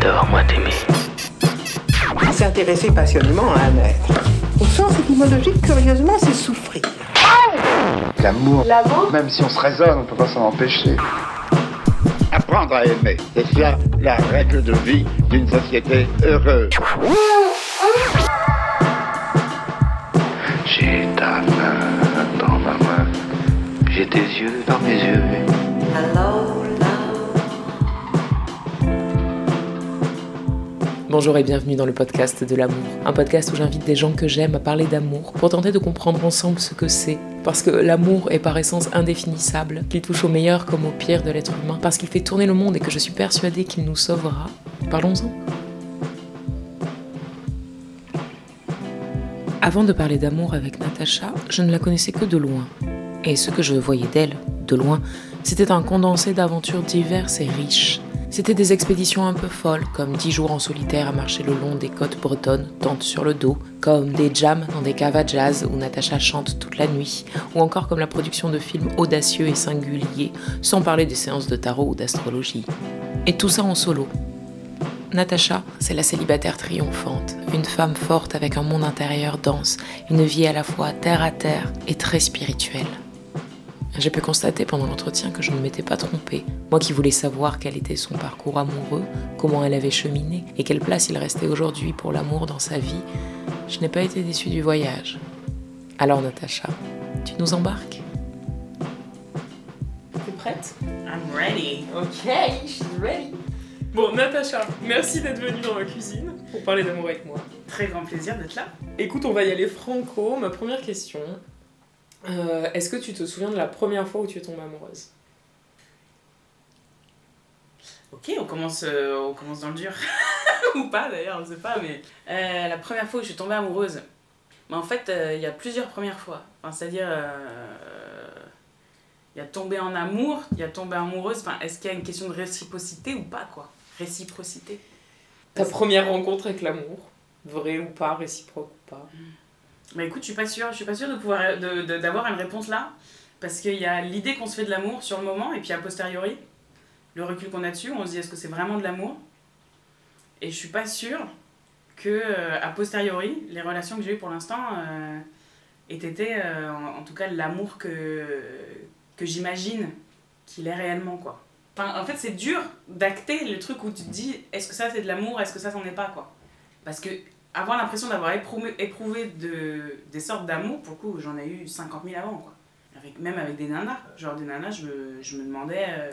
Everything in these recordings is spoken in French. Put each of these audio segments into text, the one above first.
J'adore, moi, t'aimer. S'intéresser passionnément à un être. Au sens étymologique, curieusement, c'est souffrir. L'amour, même si on se raisonne, on peut pas s'en empêcher. Apprendre à aimer, c'est cela la règle de vie d'une société heureuse. J'ai ta main dans ma main. J'ai tes yeux dans mes yeux. Bonjour et bienvenue dans le podcast de l'amour, un podcast où j'invite des gens que j'aime à parler d'amour pour tenter de comprendre ensemble ce que c'est. Parce que l'amour est par essence indéfinissable, qu'il touche au meilleur comme au pire de l'être humain, parce qu'il fait tourner le monde et que je suis persuadée qu'il nous sauvera. Parlons-en. Avant de parler d'amour avec Natacha, je ne la connaissais que de loin. Et ce que je voyais d'elle, de loin, c'était un condensé d'aventures diverses et riches. C'était des expéditions un peu folles, comme 10 jours en solitaire à marcher le long des côtes bretonnes, tente sur le dos, comme des jams dans des caves à jazz où Natacha chante toute la nuit, ou encore comme la production de films audacieux et singuliers, sans parler des séances de tarot ou d'astrologie. Et tout ça en solo. Natacha, c'est la célibataire triomphante, une femme forte avec un monde intérieur dense, une vie à la fois terre à terre et très spirituelle. J'ai pu constater pendant l'entretien que je ne m'étais pas trompée. Moi qui voulais savoir quel était son parcours amoureux, comment elle avait cheminé et quelle place il restait aujourd'hui pour l'amour dans sa vie, je n'ai pas été déçue du voyage. Alors Natacha, tu nous embarques? T'es prête? I'm ready. Ok, she's ready. Bon, Natacha, merci d'être venue dans ma cuisine pour parler d'amour avec moi. Très grand plaisir d'être là. Écoute, on va y aller franco. Ma première question. Euh, Est-ce que tu te souviens de la première fois où tu es tombée amoureuse? Ok, on commence, euh, on commence dans le dur. Ou pas d'ailleurs, on sait pas, mais. Euh, la première fois où je suis tombée amoureuse. Mais en fait, il y a plusieurs premières fois. Enfin, c'est-à-dire. Il y a tombé en amour, il y a tombé amoureuse. Enfin, est-ce qu'il y a une question de réciprocité ou pas, quoi? Réciprocité? Ta première rencontre avec l'amour Vrai ou pas, réciproque ou pas? Bah écoute, je suis pas sûre, je suis pas sûre de pouvoir d'avoir une réponse là parce qu'il y a l'idée qu'on se fait de l'amour sur le moment et puis a posteriori le recul qu'on a dessus, on se dit est-ce que c'est vraiment de l'amour? Et je suis pas sûre que euh, a posteriori les relations que j'ai eues pour l'instant euh, aient été euh, en, en tout cas l'amour que que j'imagine qu'il est réellement quoi. Enfin, en fait, c'est dur d'acter le truc où tu te dis est-ce que ça c'est de l'amour, est-ce que ça c'en est pas quoi? Parce que avoir l'impression d'avoir éprouvé, éprouvé de, des sortes d'amour, pour le coup, j'en ai eu 50 000 avant, quoi. Avec, même avec des nanas. Genre des nanas, je me, je me demandais... euh,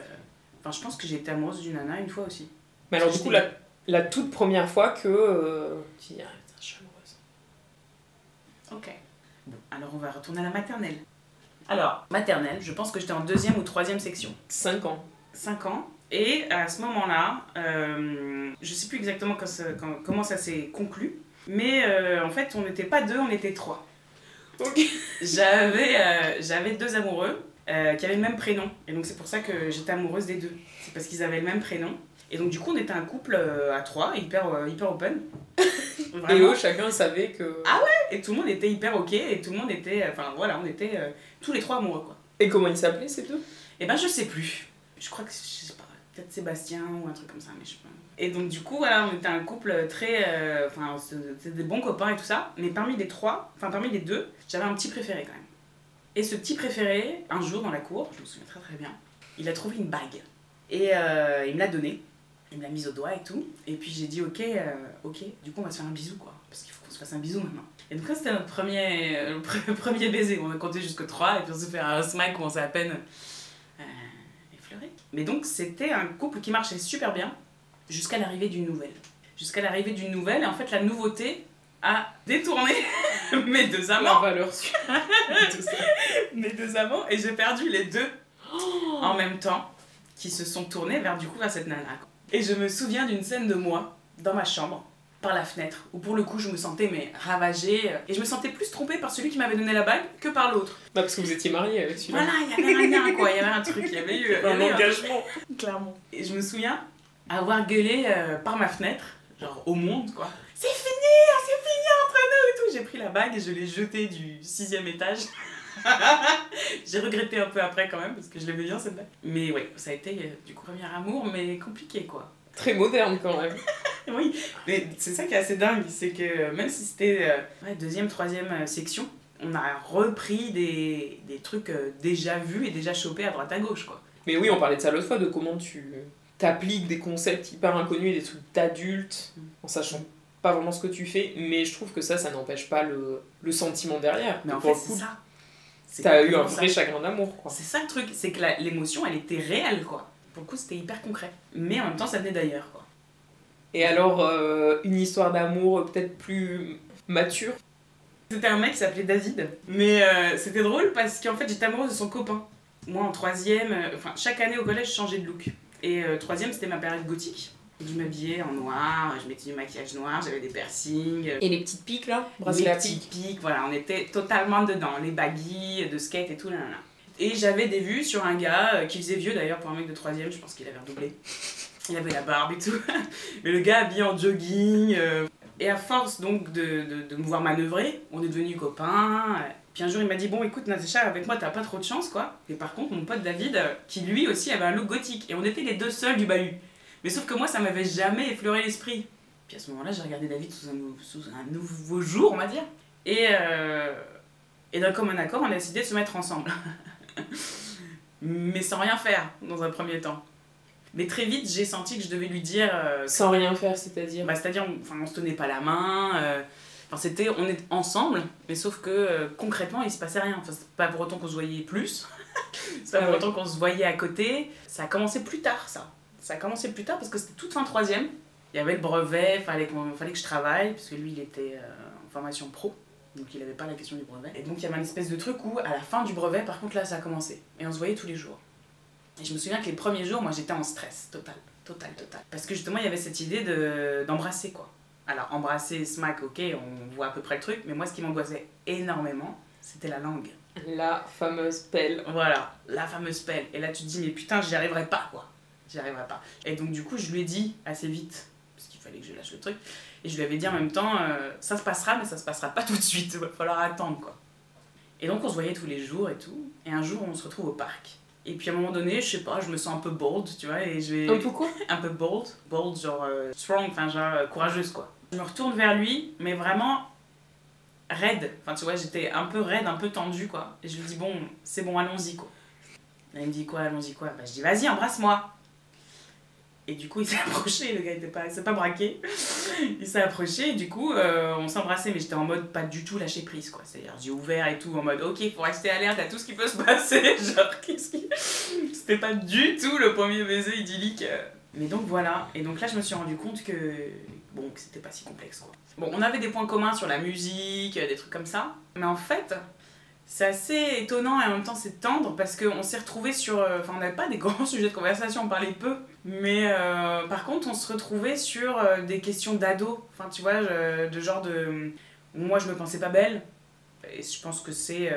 Enfin, je pense que j'ai été amoureuse d'une nana une fois aussi. Mais alors, du coup, la, la toute première fois que euh, tu dis, ah, putain, je suis amoureuse. Ok. Bon, alors on va retourner à la maternelle. Alors, maternelle, je pense que j'étais en deuxième ou troisième section. 5 ans. 5 ans. Et à ce moment-là, euh, je sais plus exactement quand ça- quand- comment ça s'est conclu, mais euh, en fait, on n'était pas deux, on était trois. J'avais euh, j'avais deux amoureux euh, qui avaient le même prénom. Et donc, c'est pour ça que j'étais amoureuse des deux. C'est parce qu'ils avaient le même prénom. Et donc, du coup, on était un couple à trois, hyper, hyper open. Et eux, chacun savait que. Ah Et tout le monde était hyper ok, et tout le monde était. Enfin, voilà, on était tous les trois amoureux, quoi. Et comment ils s'appelaient ces deux? Et ben je sais plus. Je crois que je sais pas, peut-être Sébastien ou un truc comme ça, mais je sais pas. Et donc du coup voilà, on était un couple très, euh, enfin c'était des bons copains et tout ça. Mais parmi les trois, enfin parmi les deux, j'avais un petit préféré quand même. Et ce petit préféré, un jour dans la cour, je me souviens très très bien, il a trouvé une bague et euh, il me l'a donnée. Il me l'a mise au doigt et tout. Et puis j'ai dit ok, euh, ok. Du coup on va se faire un bisou quoi, parce qu'il faut qu'on se fasse un bisou maintenant. Et donc là c'était notre premier, euh, premier baiser. On a compté jusque 3 et puis on s'est fait un smack où on s'est à peine euh, effleuré. Mais donc c'était un couple qui marchait super bien jusqu'à l'arrivée d'une nouvelle. Jusqu'à l'arrivée d'une nouvelle et en fait la nouveauté a détourné mes deux La amants. valeur. Tout ça. Mes deux amants et j'ai perdu les deux en même temps qui se sont tournés vers du coup vers cette nana. Et je me souviens d'une scène de moi dans ma chambre par la fenêtre où pour le coup je me sentais mais ravagée euh, et je me sentais plus trompée par celui qui m'avait donné la bague que par l'autre. Bah, parce que vous étiez mariés avec celui-là. Voilà, il y avait un lien quoi, il y avait un truc, il y avait eu un engagement. clairement. Et je me souviens avoir gueulé euh, par ma fenêtre, genre au monde quoi. C'est fini, c'est fini entre nous et tout. J'ai pris la bague et je l'ai jetée du sixième étage. J'ai regretté un peu après quand même parce que je l'aimais bien cette bague. Mais ouais, ça a été euh, du coup premier amour, mais compliqué quoi. Très moderne quand même. oui, mais c'est ça qui est assez dingue, c'est que même si c'était euh, ouais, deuxième, troisième euh, section, on a repris des, des trucs euh, déjà vus et déjà chopés à droite à gauche, quoi. Mais oui, on parlait de ça l'autre fois, de comment tu t'appliques des concepts hyper inconnus et des trucs d'adultes en sachant pas vraiment ce que tu fais, mais je trouve que ça, ça n'empêche pas le, le sentiment derrière. Mais en Pour fait, c'est ça. T'as eu un vrai ça. chagrin d'amour, quoi. C'est ça le truc, c'est que l'émotion, elle était réelle, quoi. Pour le coup, c'était hyper concret. Mais en même temps, ça venait d'ailleurs, quoi. Et alors, euh, une histoire d'amour euh, peut-être plus mature? C'était un mec qui s'appelait David. Mais euh, c'était drôle parce qu'en fait, j'étais amoureuse de son copain. Moi, en troisième, euh, enfin, chaque année au collège, je changeais de look. Et euh, troisième, c'était ma période gothique. Je m'habillais en noir, je mettais du maquillage noir, j'avais des piercings. Et les petites piques là les Bracelet à petits pique. pics, voilà, on était totalement dedans. Les baggy, de skate et tout, là, là, là. Et j'avais des vues sur un gars euh, qui faisait vieux d'ailleurs pour un mec de troisième, je pense qu'il avait redoublé. Il avait la barbe et tout. Mais le gars habillé en jogging. euh, Et à force donc de, de, de me voir manœuvrer, on est devenus copains. Puis un jour il m'a dit Bon écoute Natacha, avec moi t'as pas trop de chance quoi. Et par contre mon pote David, qui lui aussi avait un look gothique. Et on était les deux seuls du bahut. Mais sauf que moi ça m'avait jamais effleuré l'esprit. Puis à ce moment-là j'ai regardé David sous un, sous un nouveau jour on va dire. Et, euh, et d'un commun accord on a décidé de se mettre ensemble. Mais sans rien faire dans un premier temps. Mais très vite j'ai senti que je devais lui dire euh, Sans rien faire, c'est-à-dire. bah, C'est-à-dire, on- enfin, on se tenait pas la main. euh, Enfin, c'était, on est ensemble, mais sauf que euh, concrètement, il se passait rien. Enfin, c'est pas pour autant qu'on se voyait plus. c'est pas Ah pour ouais. autant qu'on se voyait à côté. Ça a commencé plus tard, ça. Ça a commencé plus tard parce que c'était toute fin troisième. Il y avait le brevet, fallait, qu'on, fallait que je travaille, parce que lui, il était euh, en formation pro. Donc il avait pas la question du brevet. Et donc il y avait un espèce de truc où, à la fin du brevet, par contre, là, ça a commencé. Et on se voyait tous les jours. Et je me souviens que les premiers jours, moi, j'étais en stress total. Total, total. Parce que justement, il y avait cette idée de, d'embrasser, quoi. Alors, embrasser, smack, ok, on voit à peu près le truc, mais moi, ce qui m'angoissait énormément, c'était la langue. La fameuse pelle. Voilà, la fameuse pelle. Et là, tu te dis, mais putain, j'y arriverai pas, quoi. J'y arriverai pas. Et donc, du coup, je lui ai dit assez vite, parce qu'il fallait que je lâche le truc, et je lui avais dit en même temps, euh, ça se passera, mais ça se passera pas tout de suite, il va falloir attendre, quoi. Et donc, on se voyait tous les jours et tout. Et un jour, on se retrouve au parc. Et puis à un moment donné, je sais pas, je me sens un peu bold, tu vois, et je vais Un peu quoi un peu bold, bold genre euh, strong, enfin genre euh, courageuse quoi. Je me retourne vers lui, mais vraiment raide. Enfin tu vois, j'étais un peu raide, un peu tendue quoi. Et je lui dis bon, c'est bon, allons-y quoi. Et il me dit quoi, allons-y quoi? Bah je dis vas-y, embrasse-moi. Et du coup il s'est approché, le gars était pas, il s'est pas braqué. il s'est approché et du coup euh, on s'embrassait, mais j'étais en mode pas du tout lâcher prise quoi. C'est-à-dire yeux ouverts et tout, en mode ok, faut rester alerte à tout ce qui peut se passer. Genre qu'est-ce qui. C'était pas du tout le premier baiser idyllique. euh. Mais donc voilà, et donc là je me suis rendu compte que bon, que c'était pas si complexe quoi. Bon, on avait des points communs sur la musique, euh, des trucs comme ça, mais en fait, c'est assez étonnant et en même temps c'est tendre parce qu'on s'est retrouvés sur. euh, Enfin, on n'avait pas des grands sujets de conversation, on parlait peu, mais euh, par contre, on se retrouvait sur des questions d'ado. Enfin, tu vois, de genre de. Moi, je me pensais pas belle. Et je pense que c'est.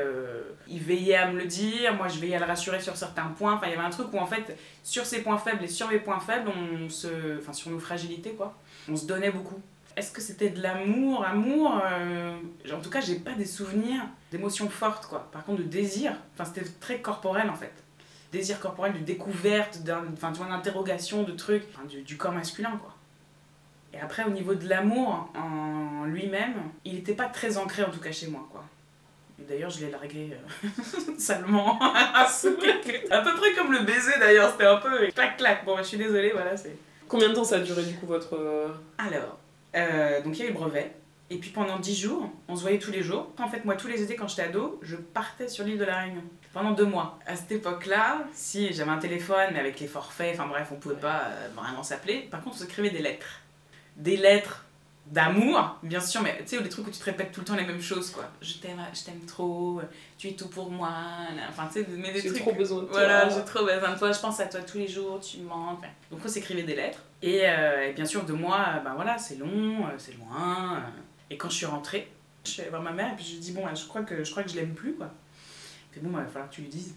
il veillait à me le dire, moi je veillais à le rassurer sur certains points. Enfin, il y avait un truc où en fait, sur ses points faibles et sur mes points faibles, on se. Enfin, sur nos fragilités, quoi. On se donnait beaucoup. Est-ce que c'était de l'amour Amour euh, En tout cas, j'ai pas des souvenirs d'émotions fortes, quoi. Par contre, de désir, enfin, c'était très corporel en fait. Désir corporel, de découverte, enfin, tu d'interrogation, de trucs, du, corps masculin, quoi. Et après, au niveau de l'amour en lui-même, il était pas très ancré, en tout cas chez moi, quoi. D'ailleurs, je l'ai largué euh, salement. à peu près comme le baiser d'ailleurs, c'était un peu clac-clac. Bon, je suis désolée, voilà, c'est. Combien de temps ça a duré du coup votre. euh, Alors, euh, donc il y a eu le brevet. Et puis pendant 10 jours, on se voyait tous les jours. En fait, moi, tous les étés, quand j'étais ado, je partais sur l'île de la Réunion. Pendant deux mois. À cette époque-là, si j'avais un téléphone, mais avec les forfaits, enfin bref, on pouvait pas euh, vraiment s'appeler. Par contre, on s'écrivait des lettres. Des lettres d'amour, bien sûr, mais tu sais, des trucs où tu te répètes tout le temps les mêmes choses, quoi. Je t'aime, je t'aime trop, tu es tout pour moi. Enfin, tu sais, mais des J'ai trucs. trop besoin de toi. Voilà, j'ai trop besoin de toi, je pense à toi tous les jours, tu me manques. Enfin, Donc on s'écrivait des lettres. Et, euh, et bien sûr, de moi, ben voilà, c'est long, euh, c'est loin. Et quand je suis rentrée, je suis allée voir ma mère et puis je lui dit, bon, je crois que je, crois que je l'aime plus, quoi. Fait, bon, bah, il va falloir que tu lui dises.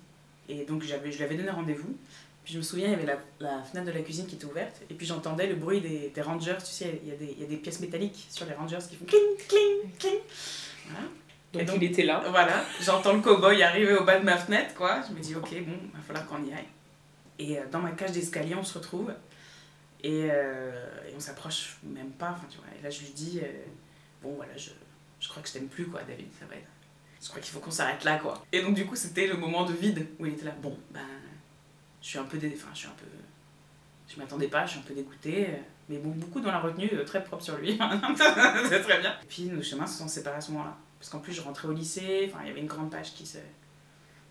Et donc j'avais, je lui avais donné rendez-vous. Puis je me souviens, il y avait la, la fenêtre de la cuisine qui était ouverte. Et puis j'entendais le bruit des, des rangers, tu sais, il y, a des, il y a des pièces métalliques sur les rangers qui font cling, cling, cling. Voilà. Donc, Et donc- il était là. Voilà, j'entends le cow-boy arriver au bas de ma fenêtre, quoi. Je me dis, ok, bon, il va falloir qu'on y aille. Et euh, dans ma cage d'escalier, on se retrouve. Et, euh, et on s'approche même pas. Enfin, tu vois. Et là, je lui dis euh, Bon, voilà, je, je crois que je t'aime plus, quoi, David, ça va être. Je crois qu'il faut qu'on s'arrête là, quoi. Et donc, du coup, c'était le moment de vide où il était là Bon, ben, je suis un peu. Dé... Enfin, je suis un peu. Je m'attendais pas, je suis un peu dégoûtée. Mais bon, beaucoup dans la retenue, euh, très propre sur lui. c'est très bien. Et puis, nos chemins se sont séparés à ce moment-là. Parce qu'en plus, je rentrais au lycée, enfin, il y avait une grande page qui se,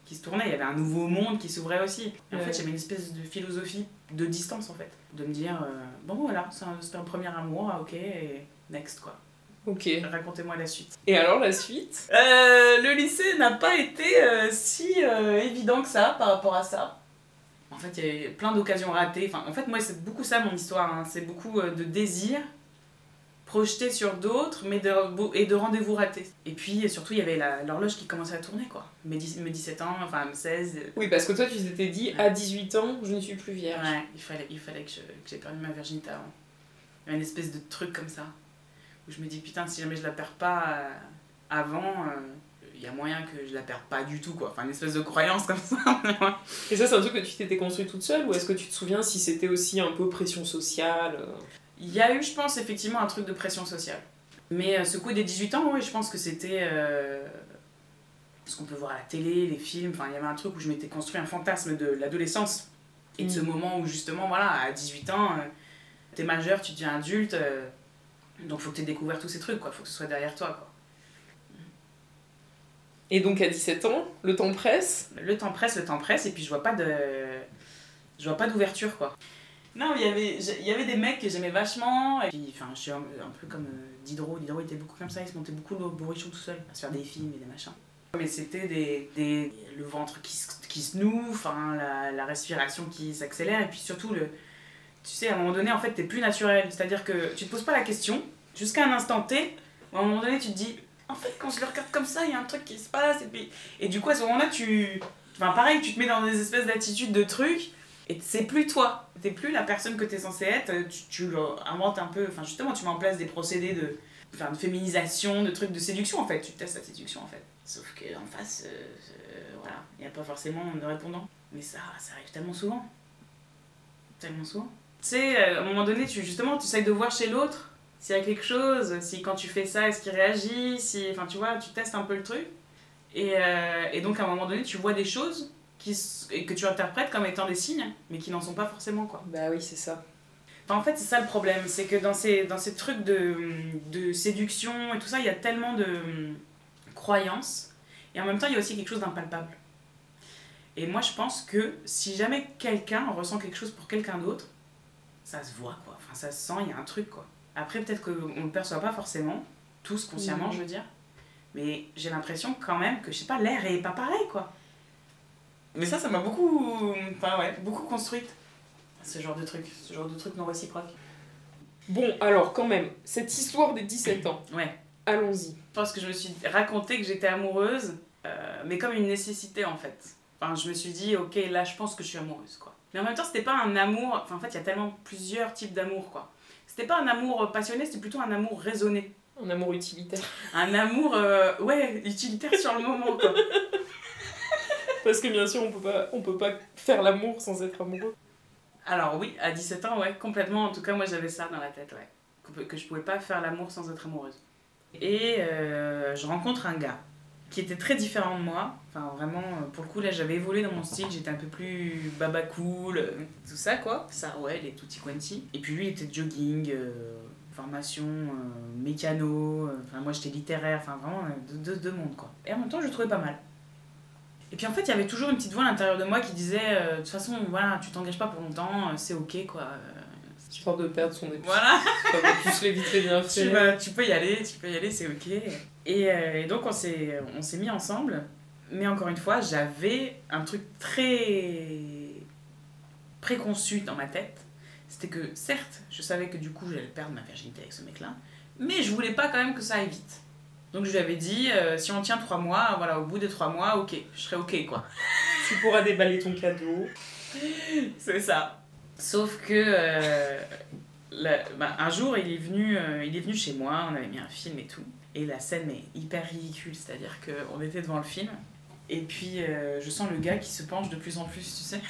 qui se tournait, il y avait un nouveau monde qui s'ouvrait aussi. Et en fait, j'avais une espèce de philosophie de distance, en fait. De me dire, euh, bon, voilà, c'est un, c'était un premier amour, ah, ok, et next, quoi. Ok. Racontez-moi la suite. Et alors la suite? Euh, le lycée n'a pas été euh, si évident que ça par rapport à ça. En fait, il y a eu plein d'occasions ratées. Enfin, en fait, moi, c'est beaucoup ça mon histoire. hein. C'est beaucoup euh, de désirs projetés sur d'autres, mais de, et de rendez-vous ratés. Et puis, surtout, il y avait l'horloge qui commençait à tourner, quoi. Mes, dix- mes 17 ans, enfin, mes 16. euh, Oui, parce que toi, tu t'étais dit, à 18 ans, je ne suis plus vierge. Ouais, il fallait, il fallait que, j'ai perdu ma virginité avant. Il y a une espèce de truc comme ça. Où je me dis, putain, si jamais je la perds pas euh, avant, euh, il y a moyen que je la perde pas du tout, quoi. Enfin, une espèce de croyance comme ça. Et ça, c'est un truc que tu t'étais construit toute seule ou est-ce que tu te souviens si c'était aussi un peu pression sociale euh Il y a eu, je pense, effectivement un truc de pression sociale. Mais euh, ce coup des 18 ans, oui, je pense que c'était. euh, ce qu'on peut voir à la télé, les films. Enfin, il y avait un truc où je m'étais construit un fantasme de l'adolescence. Et de ce Mm. moment où, justement, voilà, à 18 ans, euh, t'es majeur, tu deviens adulte. euh, donc, faut que t'aies découvert tous ces trucs, quoi. Faut que ce soit derrière toi, quoi. Et donc à 17 ans, le temps presse. Le temps presse, le temps presse, et puis je vois pas de. Je vois pas d'ouverture, quoi. Non, il y avait, il y avait des mecs que j'aimais vachement, et puis, enfin, je suis un, un peu comme euh, Diderot. Diderot était beaucoup comme ça, il se montait beaucoup le bourrichon tout seul, à se faire des films et des machins. Mais c'était des, des, le ventre qui se, qui se noue, enfin, la, la respiration qui s'accélère, et puis surtout, le, tu sais, à un moment donné, en fait, t'es plus naturel. C'est-à-dire que tu te poses pas la question, jusqu'à un instant T, où à un moment donné, tu te dis, en fait, quand je le regarde comme ça, il y a un truc qui se passe, et puis. Et du coup, à ce moment-là, tu. Enfin, pareil, tu te mets dans des espèces d'attitudes de trucs, et c'est plus toi. T'es plus la personne que t'es censée être, tu, tu inventes un peu. Enfin, justement, tu mets en place des procédés de. Enfin, de féminisation, de trucs de séduction, en fait. Tu testes la séduction, en fait. Sauf qu'en face, euh, euh, voilà, il n'y a pas forcément de répondant. Mais ça, ça arrive tellement souvent. Tellement souvent. Tu sais, euh, à un moment donné, tu, justement, tu essayes de voir chez l'autre s'il y a quelque chose, si quand tu fais ça, est-ce qu'il réagit, si, enfin tu vois, tu testes un peu le truc. Et, euh, et donc à un moment donné, tu vois des choses qui, et que tu interprètes comme étant des signes, mais qui n'en sont pas forcément quoi. Bah oui, c'est ça. Enfin, en fait, c'est ça le problème, c'est que dans ces, dans ces trucs de, de séduction et tout ça, il y a tellement de hum, croyances, et en même temps, il y a aussi quelque chose d'impalpable. Et moi, je pense que si jamais quelqu'un ressent quelque chose pour quelqu'un d'autre, ça se voit, quoi. Enfin, ça se sent, il y a un truc, quoi. Après, peut-être qu'on ne le perçoit pas forcément, tous consciemment, Mhm. je veux dire, mais j'ai l'impression quand même que, je sais pas, l'air est pas pareil, quoi. Mais ça, ça m'a beaucoup, enfin, ouais, beaucoup construite, ce genre de truc, ce genre de truc non réciproque. Bon, alors quand même, cette histoire des 17 ans, Ouais. allons-y. Je pense que je me suis raconté que j'étais amoureuse, euh, mais comme une nécessité en fait. Enfin, je me suis dit, ok, là je pense que je suis amoureuse quoi. Mais en même temps, c'était pas un amour. Enfin, en fait, il y a tellement plusieurs types d'amour quoi. C'était pas un amour passionné, c'était plutôt un amour raisonné. Un amour utilitaire. Un amour, euh, ouais, utilitaire sur le moment quoi. Parce que bien sûr, on peut pas, on peut pas faire l'amour sans être amoureux. Alors, oui, à 17 ans, ouais, complètement. En tout cas, moi j'avais ça dans la tête, ouais. Que, que je pouvais pas faire l'amour sans être amoureuse. Et euh, je rencontre un gars qui était très différent de moi. Enfin, vraiment, euh, pour le coup, là, j'avais évolué dans mon style. J'étais un peu plus baba cool, euh, tout ça, quoi. Ça, ouais, les tutti quanti. Et puis lui, il était de jogging, euh, formation, euh, mécano. euh, Enfin, moi, j'étais littéraire. Enfin, vraiment, deux, deux mondes, quoi. Et en même temps, je le trouvais pas mal. Et puis en fait, il y avait toujours une petite voix à l'intérieur de moi qui disait De toute façon, voilà, tu t'engages pas pour longtemps, c'est ok, quoi. Histoire de perdre son épouse. Voilà les vite et tu, vas- tu peux y aller, tu peux y aller, c'est ok. Et, euh, et donc on s'est, on s'est mis ensemble, mais encore une fois, j'avais un truc très préconçu dans ma tête. C'était que certes, je savais que du coup j'allais perdre ma virginité avec ce mec-là, mais je voulais pas quand même que ça aille vite. Donc je lui avais dit, euh, si on tient trois mois, voilà, au bout des trois mois, ok, je serai ok quoi. Tu pourras déballer ton cadeau. C'est ça. Sauf que euh, la- bah, un jour, il est, venu, euh, il est venu chez moi, on avait mis un film et tout. Et la scène est hyper ridicule, c'est-à-dire qu'on était devant le film Et puis euh, je sens le gars qui se penche de plus en plus, tu sais.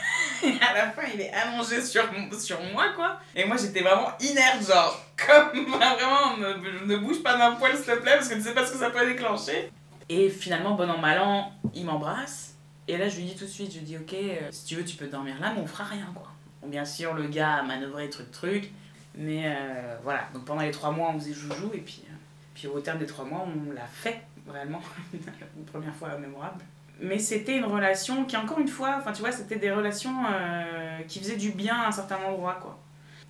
Et à la fin, il est allongé sur, sur moi, quoi. Et moi, j'étais vraiment inerte, genre, comme vraiment, ne, ne bouge pas d'un poil, s'il te plaît, parce que tu sais pas ce que ça peut déclencher. Et finalement, bon an, mal an, il m'embrasse. Et là, je lui dis tout de suite, je lui dis, ok, euh, si tu veux, tu peux dormir là, mais on fera rien, quoi. Bon, bien sûr, le gars a manœuvré truc, truc. Mais euh, voilà, donc pendant les trois mois, on faisait joujou, et puis, puis au terme des trois mois, on l'a fait, vraiment. une première fois mémorable. Mais c'était une relation qui, encore une fois, enfin, tu vois, c'était des relations euh, qui faisaient du bien à un certain endroit, quoi.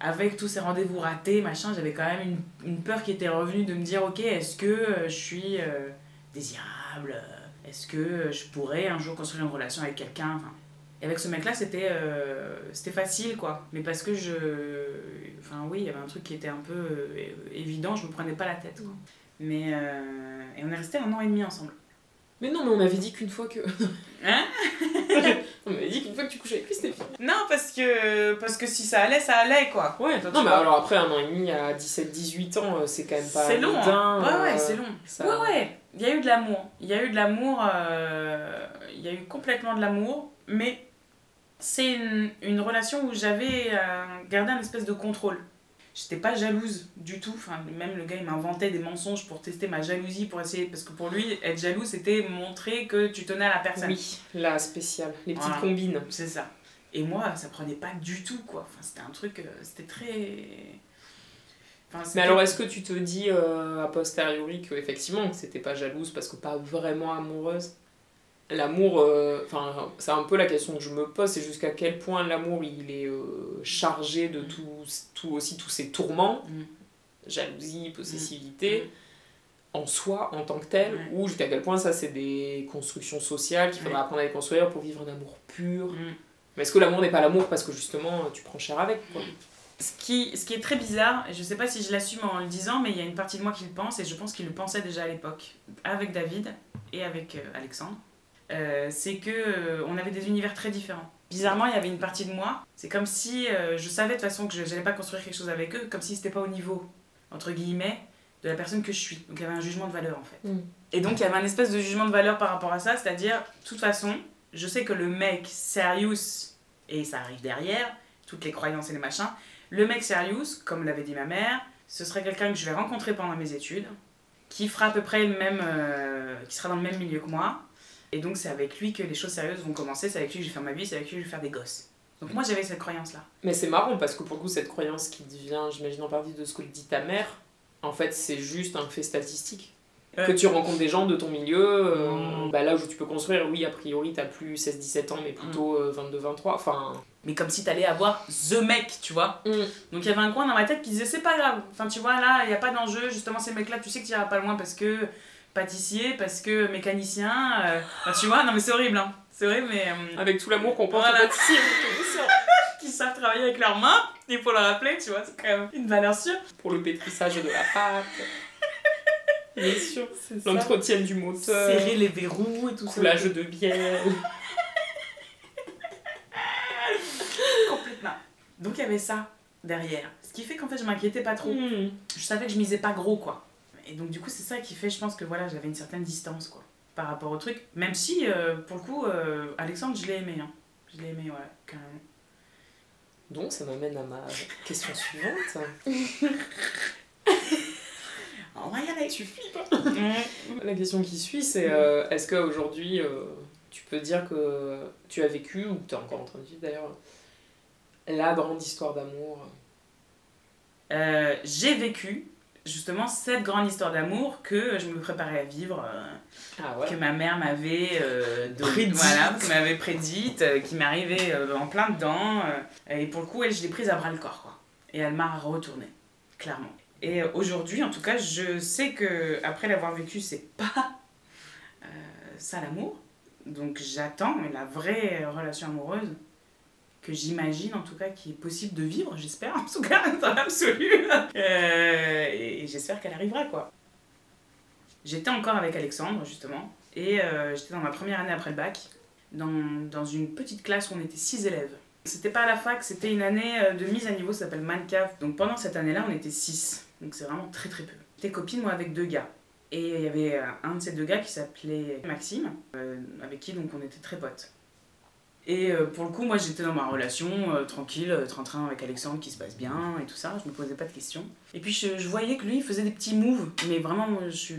Avec tous ces rendez-vous ratés, machin, j'avais quand même une, peur qui était revenue de me dire, ok, est-ce que euh, je suis euh, désirable? Est-ce que je pourrais un jour construire une relation avec quelqu'un? Enfin, Et avec ce mec-là, c'était c'était facile, quoi. Mais parce que je... Enfin, oui, il y avait un truc qui était un peu évident, je me prenais pas la tête, quoi. Mais... et on est resté un an et demi ensemble. Mais non, mais on m'avait dit qu'une fois que. Hein? On m'avait dit qu'une fois que tu couchais avec lui, c'était fini. Non, parce que, parce que si ça allait, ça allait quoi. Ouais, non, mais alors après un an et demi à 17-18 ans, euh, c'est quand même pas. C'est long, hein. ouais, ouais, euh, c'est long. ça- Ouais, ouais, il y a eu de l'amour. Il y a eu de l'amour, euh, il y a eu complètement de l'amour, mais c'est une, une relation où j'avais euh, gardé un espèce de contrôle. J'étais pas jalouse du tout, enfin, même le gars il m'inventait des mensonges pour tester ma jalousie, pour essayer, parce que pour lui, être jaloux c'était montrer que tu tenais à la personne. Oui, la spéciale, les petites Voilà. combines. C'est ça. Et moi, ça prenait pas du tout, quoi. Enfin, c'était un truc, euh, c'était très. Enfin, Mais alors, est-ce que tu te dis euh, a posteriori que effectivement c'était pas jalouse parce que pas vraiment amoureuse? L'amour, euh, enfin, c'est un peu la question que je me pose, c'est jusqu'à quel point l'amour il est euh, chargé de tout, tout aussi tous ces tourments, Mm. jalousie, possessivité, Mm. en soi, en tant que tel, ou jusqu'à quel point ça c'est des constructions sociales qu'il faudra apprendre à les construire pour vivre un amour pur. Mm. Mais est-ce que l'amour n'est pas l'amour parce que justement tu prends cher avec quoi? Ce qui, ce qui est très bizarre, et je sais pas si je l'assume en le disant, mais il y a une partie de moi qui le pense, et je pense qu'il le pensait déjà à l'époque, avec David et avec euh, Alexandre, euh, c'est que euh, on avait des univers très différents. Bizarrement, il y avait une partie de moi, c'est comme si euh, je savais de toute façon que je n'allais pas construire quelque chose avec eux, comme si c'était pas au niveau, entre guillemets, de la personne que je suis. Donc il y avait un jugement de valeur en fait. Mm. Et donc il y avait un espèce de jugement de valeur par rapport à ça, c'est-à-dire, de toute façon, je sais que le mec serious, et ça arrive derrière, toutes les croyances et les machins, le mec serious, comme l'avait dit ma mère, ce serait quelqu'un que je vais rencontrer pendant mes études, qui fera à peu près le même, qui sera dans le même milieu que moi, et donc c'est avec lui que les choses sérieuses vont commencer, c'est avec lui que je vais faire ma vie, c'est avec lui que je vais faire des gosses. Donc moi j'avais cette croyance-là. Mais c'est marrant parce que pour le coup, cette croyance qui vient, j'imagine, en partie de ce que dit ta mère, en fait, c'est juste un fait statistique. Que tu rencontres des gens de ton milieu, euh, Mm. bah là où tu peux construire, oui, a priori, t'as plus 16-17 ans, mais plutôt euh, 22-23. Enfin, Mais comme si t'allais avoir the mec, tu vois. Mm. Donc il y avait un coin dans ma tête qui disait c'est pas grave. Enfin tu vois là, il n'y a pas d'enjeu. Justement ces mecs-là, tu sais que tu pas loin parce que pâtissier, parce que mécanicien. euh, enfin, tu vois, non mais c'est horrible. Hein. C'est horrible mais... euh, avec tout l'amour qu'on porte Voilà. au pâtissier, autour de ça. qui savent travailler avec leurs mains, il faut le rappeler, tu vois, c'est quand même une valeur sûre. pour le pétrissage de la pâte. Bien sûr. L'entretien du moteur. Serrer les verrous et tout ça. Coulage de bière. Complètement. Donc il y avait ça derrière. Ce qui fait qu'en fait je m'inquiétais pas trop. Mm. Je savais que je misais pas gros quoi. Et donc du coup c'est ça qui fait, je pense que voilà, j'avais une certaine distance quoi. Par rapport au truc. Même si euh, pour le coup, euh, Alexandre je l'ai aimé. Hein. Je l'ai aimé, ouais, carrément. Donc ça m'amène à ma question suivante. On va y aller. Tu flippes La question qui suit, c'est euh, est-ce qu'aujourd'hui, euh, tu peux dire que tu as vécu, ou tu es encore en train de vivre d'ailleurs, la grande histoire d'amour? J'ai vécu justement cette grande histoire d'amour que je me préparais à vivre. euh, Ah que ma mère m'avait euh, Prédite. voilà, m'avait prédite, euh, qui m'arrivait euh, en plein dedans. et pour le coup, elle, je l'ai prise à bras le corps. Quoi. Et elle m'a retourné, clairement. Et aujourd'hui, en tout cas, je sais que après l'avoir vécu, c'est pas ça l'amour. Donc j'attends la vraie relation amoureuse que j'imagine en tout cas qui est possible de vivre, j'espère en tout cas dans l'absolu. Euh, et j'espère qu'elle arrivera quoi. J'étais encore avec Alexandre, justement, et euh, j'étais dans ma première année après le bac, dans, dans une petite classe où on était six élèves. C'était pas à la fac, c'était une année euh, de mise à niveau, ça s'appelle Mancave. Donc pendant cette année-là, on était six. Donc c'est vraiment très très peu. J'étais copine, moi, avec deux gars. Et il y avait un de ces deux gars qui s'appelait Maxime, avec qui donc on était très potes. Et euh, pour le coup, moi j'étais dans ma relation euh, tranquille, euh, train-train avec Alexandre qui se passe bien et tout ça, je me posais pas de questions. Et puis je, je voyais que lui il faisait des petits moves, mais vraiment moi, je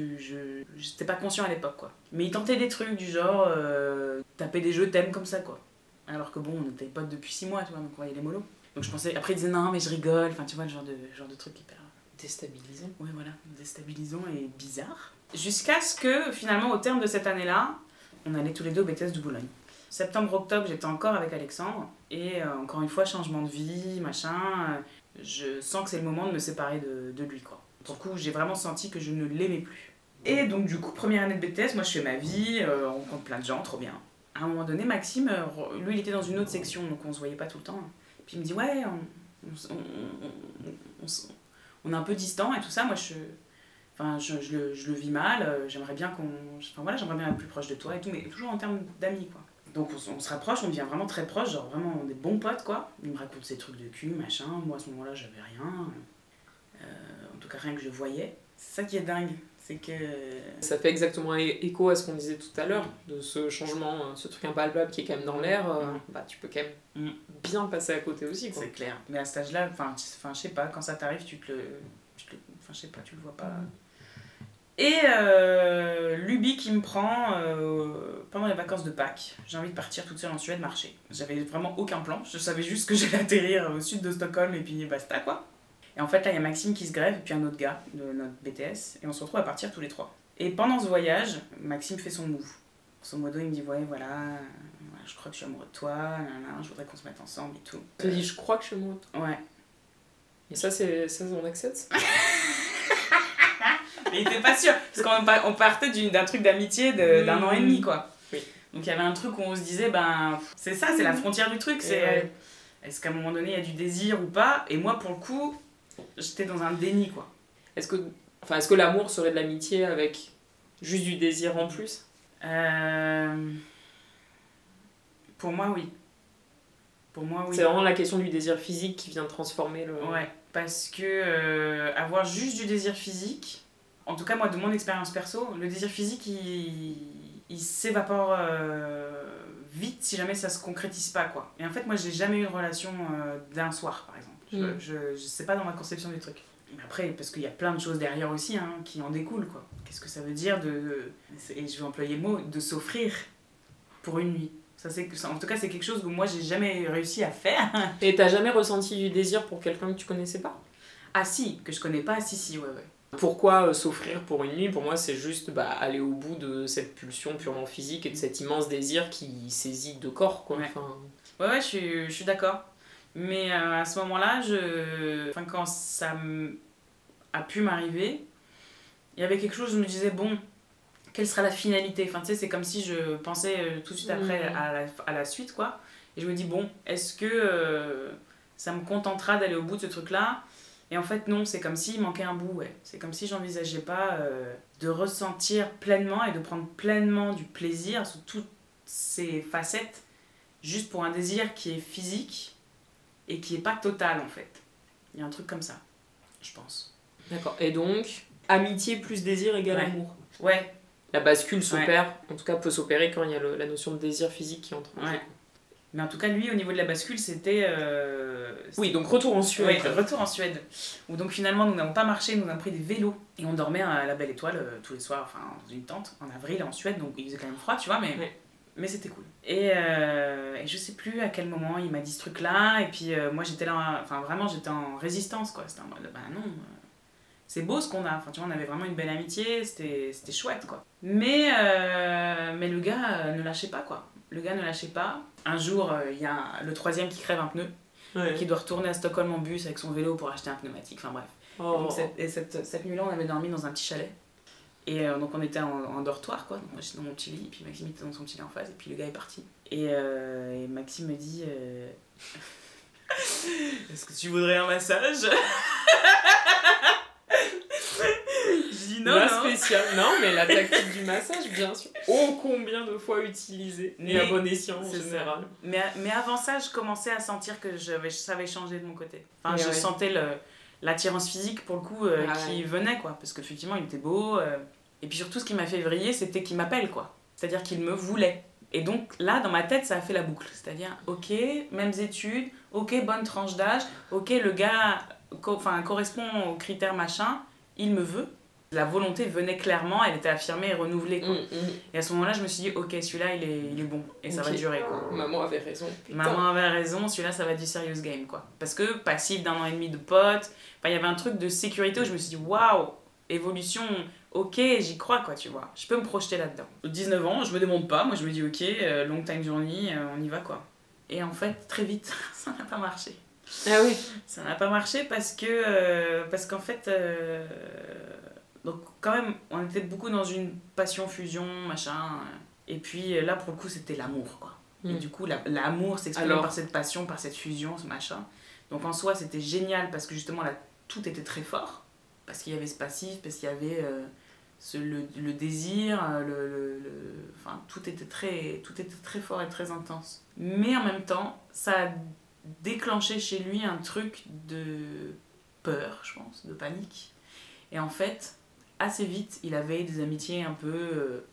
j'étais pas conscient à l'époque quoi. Mais il tentait des trucs du genre euh, taper des jeux thèmes comme ça quoi. Alors que bon, on était potes depuis 6 mois, tu vois, donc on voyait les mollos. Donc je pensais, après il disait non mais je rigole, enfin tu vois le genre de, genre de truc hyper Déstabilisant. Ouais, voilà, déstabilisant et bizarre. Jusqu'à ce que, finalement, au terme de cette année-là, on allait tous les deux au BTS de Boulogne. Septembre-octobre, j'étais encore avec Alexandre. Et euh, encore une fois, changement de vie, machin. euh, je sens que c'est le moment de me séparer de, de lui, quoi. Pour coup, j'ai vraiment senti que je ne l'aimais plus. Et donc, du coup, première année de BTS, moi, je fais ma vie, euh, on rencontre plein de gens, trop bien. À un moment donné, Maxime, lui, il était dans une autre section, donc on se voyait pas tout le temps. Puis il me dit, ouais, on, on, on- on- est un peu distant et tout ça. Moi, je, enfin, je, je le, je le vis mal. J'aimerais bien qu'on, enfin voilà, j'aimerais bien être plus proche de toi et tout, mais toujours en termes d'amis, quoi. Donc on, se rapproche, on devient vraiment très proche, genre vraiment des bons potes, quoi. Il me raconte ses trucs de cul, machin. Moi, à ce moment-là, j'avais rien. Euh, en tout cas, rien que je voyais. C'est ça qui est dingue, c'est que Ça fait exactement écho à ce qu'on disait tout à l'heure, de ce changement, euh, ce truc impalpable qui est quand même dans l'air, euh, Mm. bah tu peux quand même Mm. bien passer à côté aussi. Quoi. c'est clair. Mais à cet âge-là, enfin, je sais pas, quand ça t'arrive, tu te le, tu te le- enfin, je sais pas, tu le vois pas. Et euh, Luby qui me prend euh, pendant les vacances de Pâques. J'ai envie de partir toute seule en Suède marcher. J'avais vraiment aucun plan. Je savais juste que j'allais atterrir au sud de Stockholm et puis basta quoi. Et en fait là il y a Maxime qui se grève et puis un autre gars de notre BTS et on se retrouve à partir tous les trois. Et pendant ce voyage, Maxime fait son move. Son modo il me dit ouais voilà, je crois que je suis amoureux de toi, je voudrais qu'on se mette ensemble et tout. Tu dis, je crois que je suis amoureux. de toi. Ouais. Et ça, c'est ça, on accepte? Mais il était pas sûr. Parce qu'on par- on partait d'un truc d'amitié d'un an et demi, quoi. Oui. Donc il y avait un truc où on se disait, ben, c'est ça, c'est la frontière du truc. C'est ouais. est-ce qu'à un moment donné il y a du désir ou pas? Et moi, pour le coup, j'étais dans un déni, quoi. Est-ce que, enfin, est-ce que l'amour serait de l'amitié avec juste du désir en plus? Euh, Pour moi, oui. Pour moi, oui. C'est vraiment la question du désir physique qui vient transformer le. Ouais, parce que euh, avoir juste du désir physique, en tout cas moi de mon expérience perso, le désir physique il, il s'évapore euh, vite si jamais ça se concrétise pas quoi. Et en fait moi j'ai jamais eu une relation euh, d'un soir par exemple. Je, Mm. je, je sais pas dans ma conception du truc. Mais après parce qu'il y a plein de choses derrière aussi hein, qui en découlent quoi. Qu'est-ce que ça veut dire de et je vais employer le mot de s'offrir pour une nuit. Ça que- en tout cas c'est quelque chose que moi j'ai jamais réussi à faire. Et t'as jamais ressenti du désir pour quelqu'un que tu connaissais pas? Ah si, que je connais pas, si si ouais ouais. Pourquoi euh, s'offrir pour une nuit? Pour moi, c'est juste bah, aller au bout de cette pulsion purement physique et de cet immense désir qui saisit deux corps. Quoi. Ouais. Enfin, Ouais, ouais, je suis, je suis d'accord. Mais euh, à ce moment-là, je... enfin, quand ça a pu m'arriver, il y avait quelque chose, je me disais, bon, quelle sera la finalité? Enfin, tu sais, c'est comme si je pensais euh, tout de suite après Mhm. à, la, à la suite, quoi. Et je me dis, bon, est-ce que euh, ça me contentera d'aller au bout de ce truc-là? Et en fait, non, c'est comme s'il manquait un bout, ouais. C'est comme si j'envisageais pas euh, de ressentir pleinement et de prendre pleinement du plaisir sous toutes ces facettes juste pour un désir qui est physique et qui est pas total en fait. Il y a un truc comme ça, je pense. D'accord. Et donc, amitié plus désir égale Ouais. amour. Ouais, La bascule s'opère, en tout cas peut s'opérer quand il y a le- la notion de désir physique qui entre en jeu. Mais en tout cas, lui, au niveau de la bascule, c'était. euh, Oui, donc retour en Suède. Ouais, retour en Suède. Où donc finalement, nous n'avons pas marché, nous avons pris des vélos. Et on dormait à la Belle Étoile euh, tous les soirs, enfin dans une tente, en avril en Suède, donc il faisait quand même froid, tu vois, mais, mais c'était cool. Et, euh, et je sais plus à quel moment il m'a dit ce truc-là, et puis moi j'étais là, enfin vraiment j'étais en résistance, quoi. C'était en mode, bah non, c'est beau ce qu'on a. Enfin, tu vois, on avait vraiment une belle amitié, c'était c'était chouette, quoi. Mais, euh, mais le gars euh, ne lâchait pas, quoi. Le gars ne lâchait pas. Un jour, euh, il y a le troisième qui crève un pneu Ouais. qui doit retourner à Stockholm en bus avec son vélo pour acheter un pneumatique. Enfin bref. Et Oh. donc, cette, et cette, cette nuit-là, on avait dormi dans un petit chalet. Et euh, donc on était en, en dortoir, quoi. Donc moi j'étais dans mon petit lit, puis Maxime était dans son petit lit en face, et puis le gars est parti. Et, euh, et Maxime me dit Est-ce que tu voudrais un massage? Je non, La non. spéciale. Non, mais la tactique du massage, bien sûr. Oh, combien de fois utilisée Et Mais à bon escient en général. Mais, mais avant ça, je commençais à sentir que j'avais, ça avait changé de mon côté. Enfin, je ouais. sentais l'attirance physique pour le coup euh, Ah qui ouais. venait, quoi. Parce qu'effectivement, il était beau. euh, Et puis surtout, ce qui m'a fait vriller, c'était qu'il m'appelle, quoi. C'est-à-dire qu'il me voulait. Et donc là, dans ma tête, ça a fait la boucle. C'est-à-dire, ok, mêmes études, ok, bonne tranche d'âge, ok, le gars co- correspond aux critères machin, il me veut. La volonté venait clairement, elle était affirmée et renouvelée. Quoi. Mm, mm. Et à ce moment-là, je me suis dit, ok, celui-là, il est, il est bon. Et ça va durer, quoi. Maman avait raison. Putain. Maman avait raison, celui-là, ça va être du serious game, quoi. Parce que passif d'un an et demi de potes, enfin, il y avait un truc de sécurité où je me suis dit, waouh, évolution, ok, j'y crois, quoi, tu vois. Je peux me projeter là-dedans. 19 ans, je me demande pas, moi je me dis, ok, euh, long time journey, euh, on y va, quoi. Et en fait, très vite, ça n'a pas marché. Ah oui. Ça n'a pas marché parce que euh, parce qu'en fait euh, donc quand même on était beaucoup dans une passion fusion machin et puis là pour le coup c'était l'amour quoi. Et Mm. du coup la- l'amour s'exprime Alors par cette passion par cette fusion ce machin. Donc en soi c'était génial parce que justement là tout était très fort parce qu'il y avait ce passif parce qu'il y avait euh, ce, le, le désir euh, le, le- le- enfin tout était très tout était très fort et très intense. Mais en même temps ça a déclenché chez lui un truc de peur, je pense, de panique. Et en fait, assez vite, il avait des amitiés un peu, euh,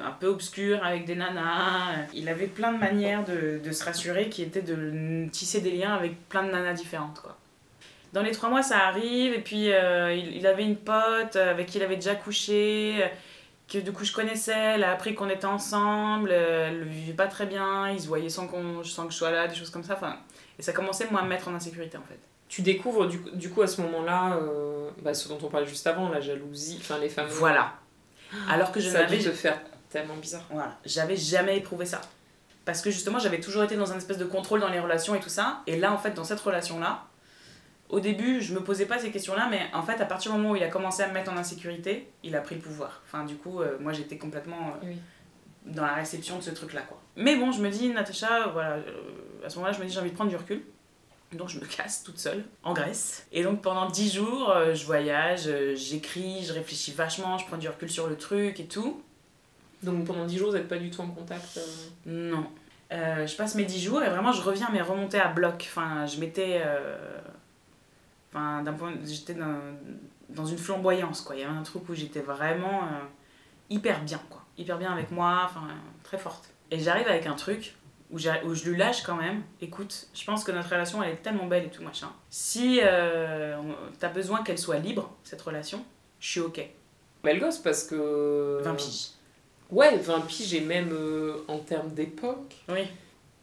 un peu obscures avec des nanas. Il avait plein de manières de, se rassurer qui étaient de tisser des liens avec plein de nanas différentes, quoi. Dans les trois mois, ça arrive, et puis euh, il, il avait une pote avec qui il avait déjà couché, que du coup je connaissais, elle a appris qu'on était ensemble, elle le vivait pas très bien, ils se voyaient sans, sans que je sois là, des choses comme ça, enfin... Et ça commençait, moi, à me mettre en insécurité, en fait. Tu découvres du, coup- du coup à ce moment-là euh, bah, ce dont on parlait juste avant, la jalousie, enfin les femmes. Voilà. Alors que je n'avais te faire tellement bizarre. voilà, j'avais jamais éprouvé ça. Parce que justement, j'avais toujours été dans un espèce de contrôle dans les relations et tout ça. Et là, en fait, dans cette relation-là, au début, je me posais pas ces questions-là, mais en fait, à partir du moment où il a commencé à me mettre en insécurité, il a pris le pouvoir. Enfin, du coup, euh, moi, j'étais complètement euh, Oui. dans la réception de ce truc-là, quoi. Mais bon, je me dis, Natacha, voilà, euh, à ce moment-là, je me dis, j'ai envie de prendre du recul. Donc je me casse toute seule en Grèce. Et donc pendant 10 jours, euh, je voyage, euh, j'écris, je réfléchis vachement, je prends du recul sur le truc et tout. Donc pendant 10 jours, vous n'êtes pas du tout en contact. euh, Non. Euh, je passe mes 10 jours et vraiment je reviens mais remonter à bloc. Enfin, je m'étais. euh, Enfin, d'un point. J'étais dans, dans une flamboyance quoi. Il y avait un truc où j'étais vraiment hyper bien quoi. Hyper bien avec moi, enfin, très forte. Et j'arrive avec un truc où, je lui lâche quand même. Écoute, je pense que notre relation elle est tellement belle et tout machin. Si euh, t'as besoin qu'elle soit libre, cette relation, je suis ok. Belle gosse parce que. 20 piges. Ouais, 20 piges et même euh, en termes d'époque. Oui.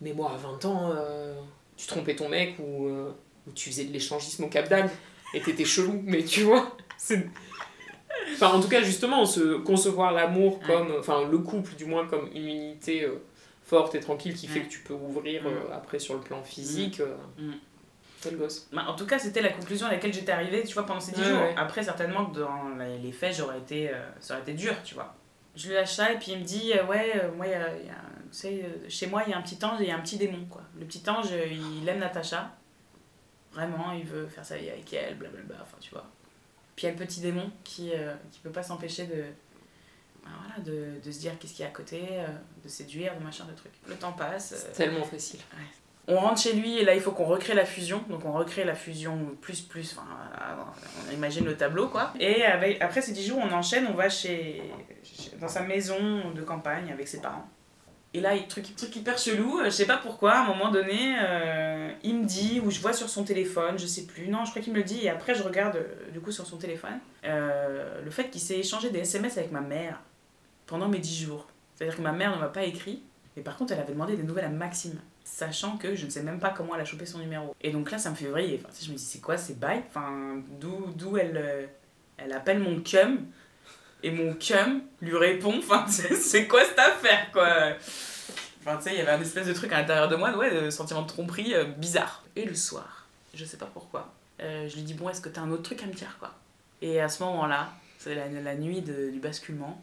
Mais moi, à 20 ans, euh, tu trompais ton mec ou, ou tu faisais de l'échangisme au Cap d'Agde et t'étais chelou, mais tu vois, c'est. Enfin, en tout cas, justement, se concevoir l'amour comme. Enfin, le couple, du moins, comme une unité euh, forte et tranquille qui fait Ouais. que tu peux ouvrir Mm. euh, après sur le plan physique. euh, Mm. Gosse. Bah, en tout cas, c'était la conclusion à laquelle j'étais arrivée, tu vois, pendant ces 10 Ouais, jours. Après, certainement que dans les faits, j'aurais été, euh, ça aurait été dur, tu vois. Je lui lâche ça et puis il me dit, euh, ouais, moi, il y a, y a- tu sais, chez moi, il y a un petit ange et il y a un petit démon, quoi. Le petit ange, il aime Natacha. Vraiment, il veut faire sa vie avec elle, blablabla, enfin, tu vois. Puis il y a le petit démon qui, euh, qui peut pas s'empêcher de, voilà, de, de se dire qu'est-ce qu'il y a à côté, euh, de séduire, de machin, de trucs. Le temps passe. euh, C'est tellement facile. on rentre chez lui et là il faut qu'on recrée la fusion. Donc on recrée la fusion plus plus, enfin euh, on imagine le tableau quoi. Et avec, après ces 10 jours on enchaîne, on va chez, dans sa maison de campagne avec ses parents. Et là, il truc, truc hyper chelou, euh, je sais pas pourquoi, à un moment donné, euh, il me dit, ou je vois sur son téléphone, je sais plus, non, je crois qu'il me le dit, et après je regarde euh, du coup sur son téléphone, euh, le fait qu'il s'est échangé des SMS avec ma mère pendant mes 10 jours. C'est-à-dire que ma mère ne m'a pas écrit, mais par contre elle avait demandé des nouvelles à Maxime sachant que je ne sais même pas comment elle a chopé son numéro. Et donc là, ça me fait vriller. Je me dis, c'est quoi ces bails? Enfin, d'où, elle, euh, elle appelle mon cum et mon cum lui répond. Enfin, c'est, quoi cette affaire, quoi? Enfin, tu sais, il y avait un espèce de truc à l'intérieur de moi, ouais, de sentiment de tromperie euh, bizarre. Et le soir, je sais pas pourquoi, euh, je lui dis, bon, est-ce que t'as un autre truc à me dire, quoi? Et à ce moment-là, c'est la, nuit du basculement,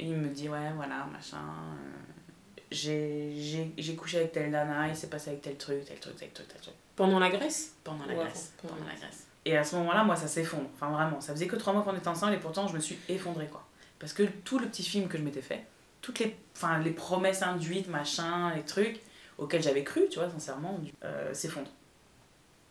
et il me dit, ouais, voilà, machin. euh, j'ai, couché avec telle nana, il s'est passé avec tel truc, tel truc, tel truc, tel truc. Pendant la Grèce? Pendant la Grèce. pendant Pendant la Grèce. Et à ce moment-là, moi, ça s'effondre. Enfin, vraiment. Ça faisait que trois mois qu'on était ensemble et pourtant, je me suis effondrée, quoi. Parce que tout le petit film que je m'étais fait, toutes les, enfin, les promesses induites, machin, les trucs auxquels j'avais cru, tu vois, sincèrement, euh, s'effondrent.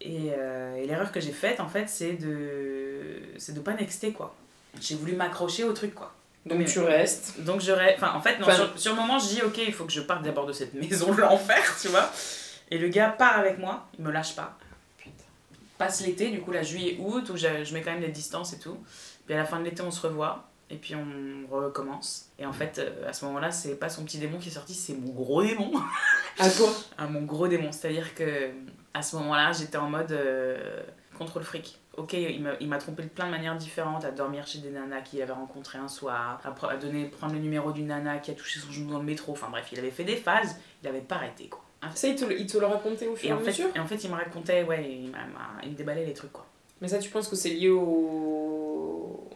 Et, euh, et l'erreur que j'ai faite, en fait, c'est de, c'est de pas nexter, quoi. J'ai voulu m'accrocher au truc, quoi. Donc Mais- tu restes. Donc je reste. Enfin, en fait, non, Enfin- sur, sur le moment, je dis, ok, il faut que je parte d'abord de cette maison de l'enfer, tu vois. Et le gars part avec moi, il me lâche pas. Passe l'été, du coup, là, juillet, août, où je, je mets quand même des distances et tout. Puis à la fin de l'été, on se revoit. Et puis on recommence. Et en fait, euh, à ce moment-là, c'est pas son petit démon qui est sorti, c'est mon gros démon. À toi. à mon gros démon. C'est-à-dire que à ce moment-là, j'étais en mode euh, contrôle fric. Ok, il m'a- trompé de plein de manières différentes, à dormir chez des nanas qu'il avait rencontrées un soir, à, pre- à donner, prendre le numéro d'une nana qui a touché son genou dans le métro. Enfin bref, il avait fait des phases, il avait pas arrêté quoi. Ça, il te, le- il te le racontait au fur Et et à en, fait, mesure et en fait, il me racontait, ouais, il, il me déballait les trucs quoi. Mais ça, tu penses que c'est lié au...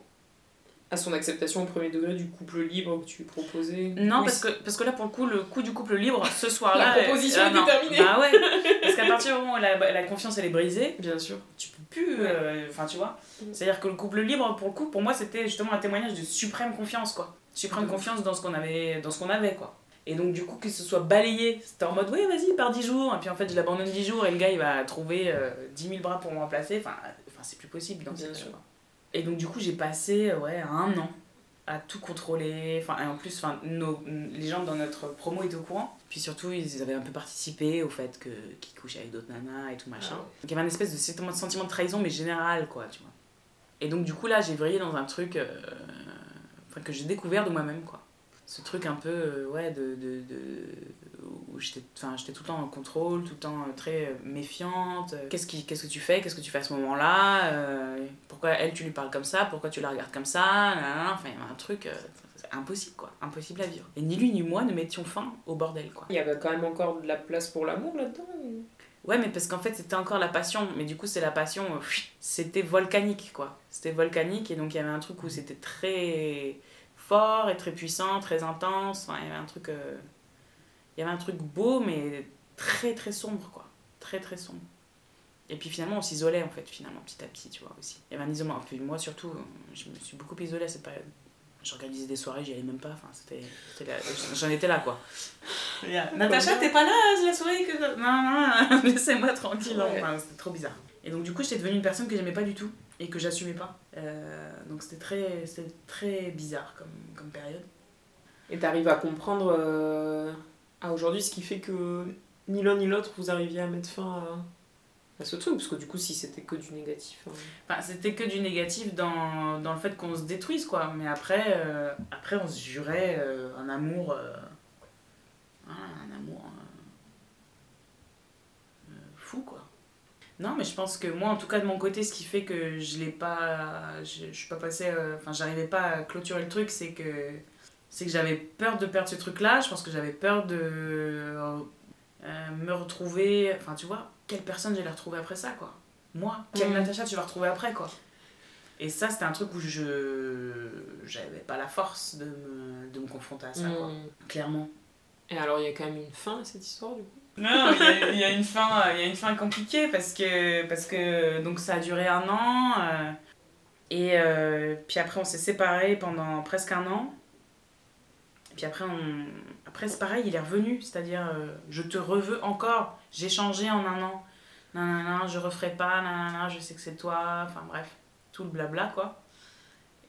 à son acceptation au premier degré du couple libre que tu proposais? Non, Oui, parce que, parce que là, pour le coup, le coup du couple libre, ce soir-là. La proposition euh, est non. terminée. Bah ouais, partir du moment où la, la confiance elle est brisée, Bien sûr. tu peux plus. euh, Enfin, tu vois. Mm. C'est-à-dire que le couple libre, pour le coup, pour moi, c'était justement un témoignage de suprême confiance, quoi. Suprême confiance dans ce qu'on avait, dans ce qu'on avait, quoi. Et donc, du coup, que ce soit balayé, c'était en mode, oui, vas-y, par 10 jours. Et puis, en fait, je l'abandonne 10 jours et le gars, il va trouver euh, 10 000 bras pour me remplacer. Enfin, enfin c'est plus possible dans cette. Et donc, du coup, j'ai passé, euh, ouais, un an à tout contrôler. Enfin, et en plus, enfin, nos, les gens dans notre promo étaient au courant. Puis surtout, ils avaient un peu participé au fait que qu'ils couchaient avec d'autres nanas et tout machin. Ah ouais. Donc il y avait un espèce de sentiment de trahison, mais général, quoi, tu vois. Et donc, du coup, là, j'ai vrillé dans un truc euh, que j'ai découvert de moi-même, quoi. Ce truc un peu, euh, ouais, de. de, de où j'étais enfin, j'étais tout le temps en contrôle, tout le temps euh, très euh, méfiante. Euh, Qu'est-ce, qui, qu'est-ce que tu fais? Qu'est-ce que tu fais à ce moment-là? Euh, Pourquoi elle, tu lui parles comme ça? Pourquoi tu la regardes comme ça? Enfin, il y avait un truc. impossible, quoi. Impossible à vivre. Et ni lui ni moi ne mettions fin au bordel, quoi. Il y avait quand même encore de la place pour l'amour là-dedans ou- Ouais, mais parce qu'en fait, c'était encore la passion. Mais du coup, c'est la passion, c'était volcanique, quoi. C'était volcanique, et donc il y avait un truc où c'était très fort et très puissant, très intense. Enfin, il y avait un truc. euh, Il y avait un truc beau, mais très très sombre, quoi. Très très sombre. Et puis finalement, on s'isolait, en fait, finalement, petit à petit, tu vois, aussi. Il y avait un isolement. Puis moi, surtout, je me suis beaucoup isolée à cette période. J'organisais des soirées, j'y allais même pas. Enfin, c'était. J'en étais là, quoi. Natacha, t'es pas là, c'est la soirée que. Non, non, laissez-moi tranquille. Ouais. Enfin, c'était trop bizarre. Et donc, du coup, j'étais devenue une personne que j'aimais pas du tout et que j'assumais pas. Euh, donc, c'était très, c'était très bizarre comme, comme période. Et t'arrives à comprendre euh, à aujourd'hui ce qui fait que ni l'un ni l'autre vous arriviez à mettre fin à, ce truc Parce que du coup, si c'était que du négatif. hein. Enfin, c'était que du négatif dans, dans le fait qu'on se détruise, quoi. Mais après, euh, après on se jurait euh, un amour. euh, voilà, un amour. fou, quoi. Non, mais je pense que moi, en tout cas, de mon côté, ce qui fait que je l'ai pas. Je, je suis pas passée. Enfin, j'arrivais pas à clôturer le truc, c'est que. C'est que j'avais peur de perdre ce truc-là. Je pense que j'avais peur de. euh, me retrouver. Enfin, tu vois, quelle personne j'allais retrouver après ça, quoi. Moi, quelle Mhm. Natacha tu vas retrouver après, quoi. Et ça, c'était un truc où je. J'avais pas la force de me, de me confronter à ça, quoi. Mm. Clairement. Et alors, il y a quand même une fin à cette histoire, du coup? Non, il y, a- il y a une fin, il y a une fin compliquée parce que, parce que donc ça a duré un an euh, et euh, puis après on s'est séparés pendant presque un an. Et puis après, on, après c'est pareil, il est revenu, c'est-à-dire euh, je te reveux encore, j'ai changé en un an. Non, je referai pas, non, je sais que c'est toi, enfin bref, tout le blabla quoi.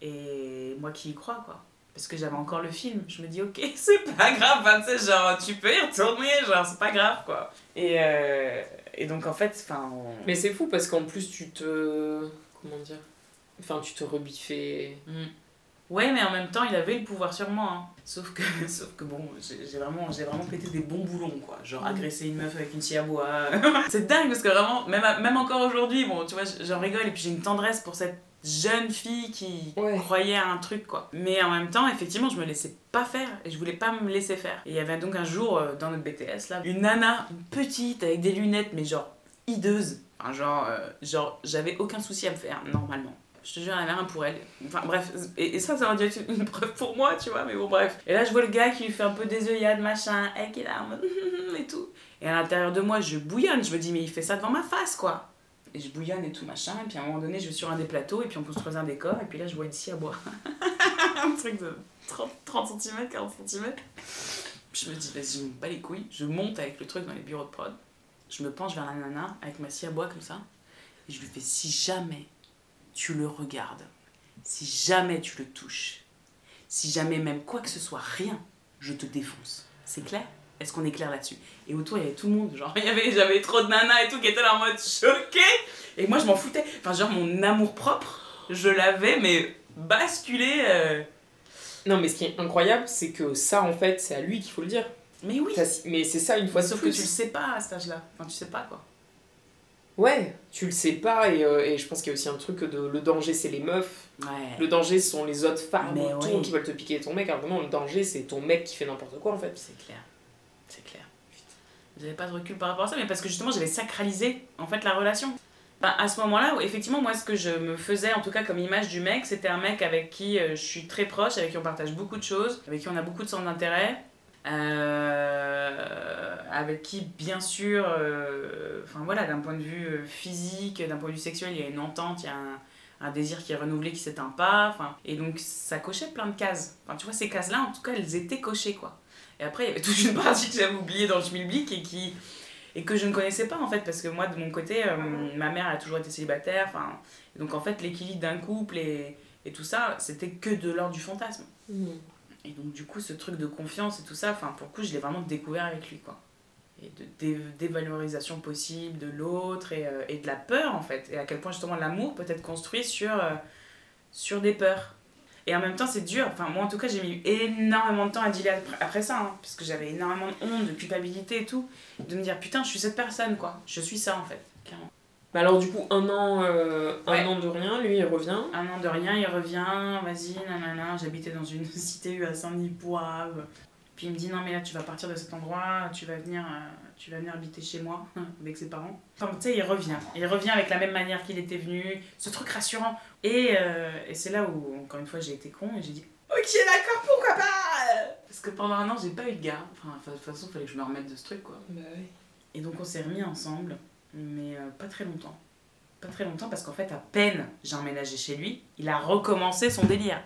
Et moi qui y crois quoi. Parce que j'avais encore le film. Je me dis, ok, c'est pas grave, hein, tu sais, genre, tu peux y retourner, genre, c'est pas grave, quoi. Et, euh, et donc, en fait, enfin. on- Mais c'est fou parce qu'en plus, tu te. Comment dire Enfin, tu te rebiffais. Mm. Ouais, mais en même temps, il avait le pouvoir sur moi. hein. Sauf que, sauf que bon, j'ai vraiment, j'ai vraiment pété des bons boulons, quoi. Genre Mm. agresser une meuf avec une scie à bois. c'est dingue parce que vraiment, même, même encore aujourd'hui, bon, tu vois, j'en rigole et puis j'ai une tendresse pour cette jeune fille qui Ouais. croyait à un truc, quoi. Mais en même temps, effectivement, je me laissais pas faire et je voulais pas me laisser faire. Et il y avait donc un jour euh, dans notre BTS, là, une nana, une petite, avec des lunettes, mais genre hideuse. Enfin, genre, euh, genre j'avais aucun souci à me faire, normalement. Je te jure, en avait un pour elle. Enfin bref, et, ça, ça aurait dû être une preuve pour moi, tu vois, mais bon, bref. Et là, je vois le gars qui lui fait un peu des œillades, machin, et qui est là et tout. Et à l'intérieur de moi, je bouillonne. Je me dis, mais il fait ça devant ma face, quoi. Et je bouillonne et tout, machin. Et puis à un moment donné, je vais sur un des plateaux, et puis on construit un décor, et puis là, je vois une scie à bois. un truc de 30, 30 cm, 40 cm. Je me dis, vas-y, je me bats les couilles. Je monte avec le truc dans les bureaux de prod. Je me penche vers la nana avec ma scie à bois comme ça. Et je lui fais, si jamais tu le regardes, si jamais tu le touches, Si jamais même quoi que ce soit, rien, je te défonce. C'est clair? Est-ce qu'on est clair là-dessus? Et autour, il y avait tout le monde. Genre, il y avait, j'avais trop de nanas et tout qui étaient là en mode choqué. Et moi, je m'en foutais. Enfin, genre, mon amour propre, je l'avais, mais basculé. euh, Non, mais ce qui est incroyable, c'est que ça, en fait, c'est à lui qu'il faut le dire. Mais oui Ça, Mais c'est ça, une fois Sauf que plus. tu le sais pas à cet âge-là. Enfin, tu sais pas quoi. Ouais, tu le sais pas, et, euh, et je pense qu'il y a aussi un truc de le danger, c'est les meufs. Ouais. Le danger, ce sont les autres femmes autour qui veulent te piquer ton mec. Alors non, le danger, c'est ton mec qui fait n'importe quoi, en fait. C'est clair. C'est clair. J'avais pas de recul par rapport à ça, mais parce que justement, j'avais sacralisé en fait la relation. Enfin, à ce moment-là, effectivement, moi, ce que je me faisais, en tout cas comme image du mec, c'était un mec avec qui euh, je suis très proche, avec qui on partage beaucoup de choses, avec qui on a beaucoup de centres d'intérêt, euh, avec qui, bien sûr, euh, enfin voilà, d'un point de vue euh, physique, d'un point de vue sexuel, il y a une entente, il y a un, un désir qui est renouvelé, qui s'éteint pas, enfin, et donc ça cochait plein de cases. Enfin, tu vois, ces cases-là, en tout cas, elles étaient cochées, quoi. Et après, il y avait toute une partie que j'avais oubliée dans le schmilblick et qui et que je ne connaissais pas en fait parce que moi de mon côté euh, ma mère a toujours été célibataire enfin donc en fait l'équilibre d'un couple et, et tout ça c'était que de l'ordre du fantasme et donc du coup ce truc de confiance et tout ça enfin pour le coup je l'ai vraiment découvert avec lui quoi et de dé- dévalorisation possible de l'autre et, euh, et de la peur en fait et à quel point justement l'amour peut être construit sur euh, sur des peurs et en même temps, c'est dur. Enfin, moi, en tout cas, j'ai mis énormément de temps à dealer après, après ça. hein, parce que j'avais énormément de honte, de culpabilité et tout. De me dire, putain, je suis cette personne, quoi. Je suis ça, en fait, clairement. Mais alors, du coup, un an, euh, un Ouais. an de rien, lui, il revient. Un an de rien, il revient, vas-y, nanana. J'habitais dans une cité U à Saint-Denis-Poivre. Puis il me dit, non, mais là, tu vas partir de cet endroit, tu vas venir, euh, tu vas venir habiter chez moi, avec ses parents. Enfin, tu sais, il revient. Il revient avec la même manière qu'il était venu. Ce truc rassurant. Et, euh, et c'est là où, encore une fois, j'ai été con et j'ai dit, ok, d'accord, pourquoi pas Parce que pendant un an, j'ai pas eu de gars. Enfin, de toute façon, il fallait que je me remette de ce truc, quoi. Bah oui. Et donc on s'est remis ensemble, mais euh, pas très longtemps. Pas très longtemps parce qu'en fait, à peine j'ai emménagé chez lui, il a recommencé son délire.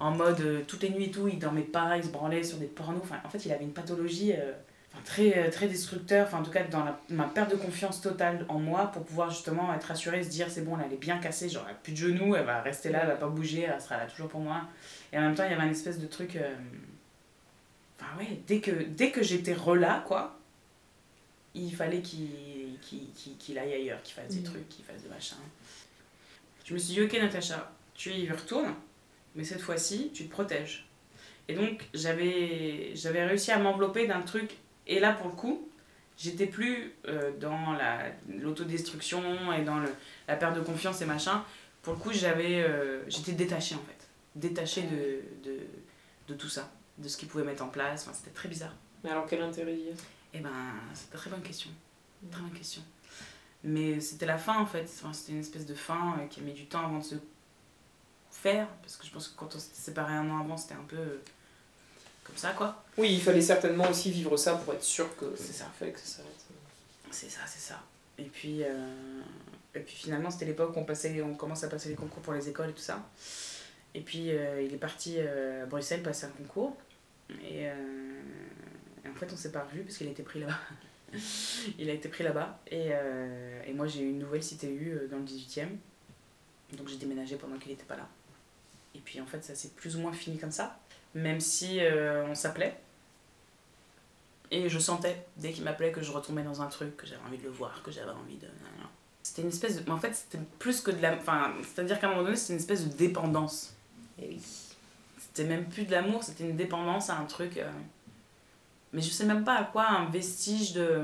En mode, euh, toutes les nuits et tout, il dormait pas, il se branlait sur des pornos. Enfin, en fait, il avait une pathologie euh, très, très destructeur, enfin, en tout cas, dans ma perte de confiance totale en moi pour pouvoir justement être rassurée, se dire, c'est bon, elle est bien cassée, genre, plus de genoux, elle va rester là, elle va pas bouger, elle sera là toujours pour moi. Et en même temps, il y avait un espèce de truc. Enfin, ouais, dès que, dès que j'étais rela, quoi, il fallait qu'il qu'il qu'il- qu'il aille ailleurs, qu'il fasse des Mhm. trucs, qu'il fasse des machins. Je me suis dit, ok Natacha, tu y retournes, mais cette fois-ci, tu te protèges. Et donc, j'avais réussi à m'envelopper d'un truc, et là, pour le coup, j'étais plus euh, dans la- l'autodestruction et dans le, la perte de confiance et machin. Pour le coup, j'avais euh, j'étais détachée, en fait. Détachée de, de, de tout ça, de ce qu'ils pouvaient mettre en place. Enfin, c'était très bizarre. Mais alors, quel intérêt y a Eh ben, c'est une très bonne question. Très bonne question. Mais c'était la fin en fait. Enfin, c'était une espèce de fin euh, qui a mis du temps avant de se faire. Parce que je pense que quand on s'était séparés un an avant, c'était un peu euh, comme ça quoi. Oui, il fallait certainement aussi vivre ça pour être sûr que C'est ça. Il fallait que ça s'arrête. C'est ça, c'est ça. Et puis, euh, et puis finalement, c'était l'époque où on, passait, on commence à passer les concours pour les écoles et tout ça. Et puis euh, il est parti euh, à Bruxelles passer un concours. Et, et en fait, on s'est pas revus parce qu'il été pris là-bas. il a été pris là-bas. Et, euh, et moi, j'ai eu une nouvelle CTU euh, dans le 18e. Donc j'ai déménagé pendant qu'il n'était pas là. Et puis en fait, ça s'est plus ou moins fini comme ça. Même si euh, on s'appelait. Et je sentais, dès qu'il m'appelait, que je retombais dans un truc, que j'avais envie de le voir, que j'avais envie de. C'était une espèce de. mais En fait, c'était plus que de la. Enfin, c'est-à-dire qu'à un moment donné, c'était une espèce de dépendance. Et oui. C'était même plus de l'amour, c'était une dépendance à un truc. euh, Mais je sais même pas à quoi, un vestige de.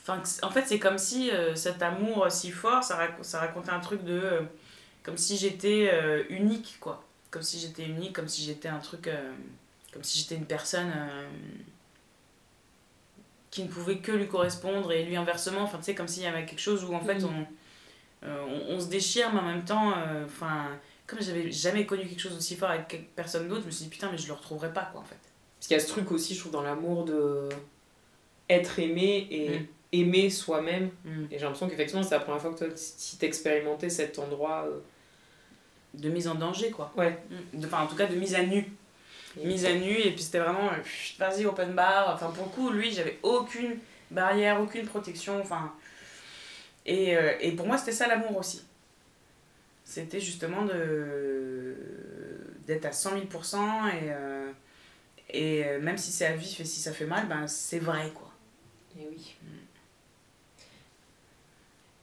Enfin, en fait, c'est comme si euh, cet amour si fort, ça, rac- ça racontait un truc de. euh, Comme si j'étais euh, unique, quoi. Comme si j'étais unique, comme si j'étais un truc. euh, Comme si j'étais une personne. euh, qui ne pouvait que lui correspondre et lui inversement. Enfin, tu sais, comme s'il y avait quelque chose où en fait Mhm. on, euh, on, on se déchire, mais en même temps, euh, enfin, comme j'avais jamais connu quelque chose aussi fort avec personne d'autre, je me suis dit putain, mais je le retrouverai pas quoi en fait. Parce qu'il y a ce truc aussi, je trouve, dans l'amour de être aimé et Mm. aimer soi-même. Mm. Et j'ai l'impression qu'effectivement, c'est la première fois que toi, si t'expérimentais cet endroit. euh, De mise en danger quoi. Ouais. Mm. De- Enfin, en tout cas, de mise à nu. Mise à nu, et puis c'était vraiment euh, vas-y, open bar. Enfin, pour le coup, lui, j'avais aucune barrière, aucune protection. Enfin. Et, euh, et pour moi, c'était ça l'amour aussi. C'était justement de, d'être à 100 000% et, euh, et euh, même si c'est à vif et si ça fait mal, ben c'est vrai quoi. Et oui.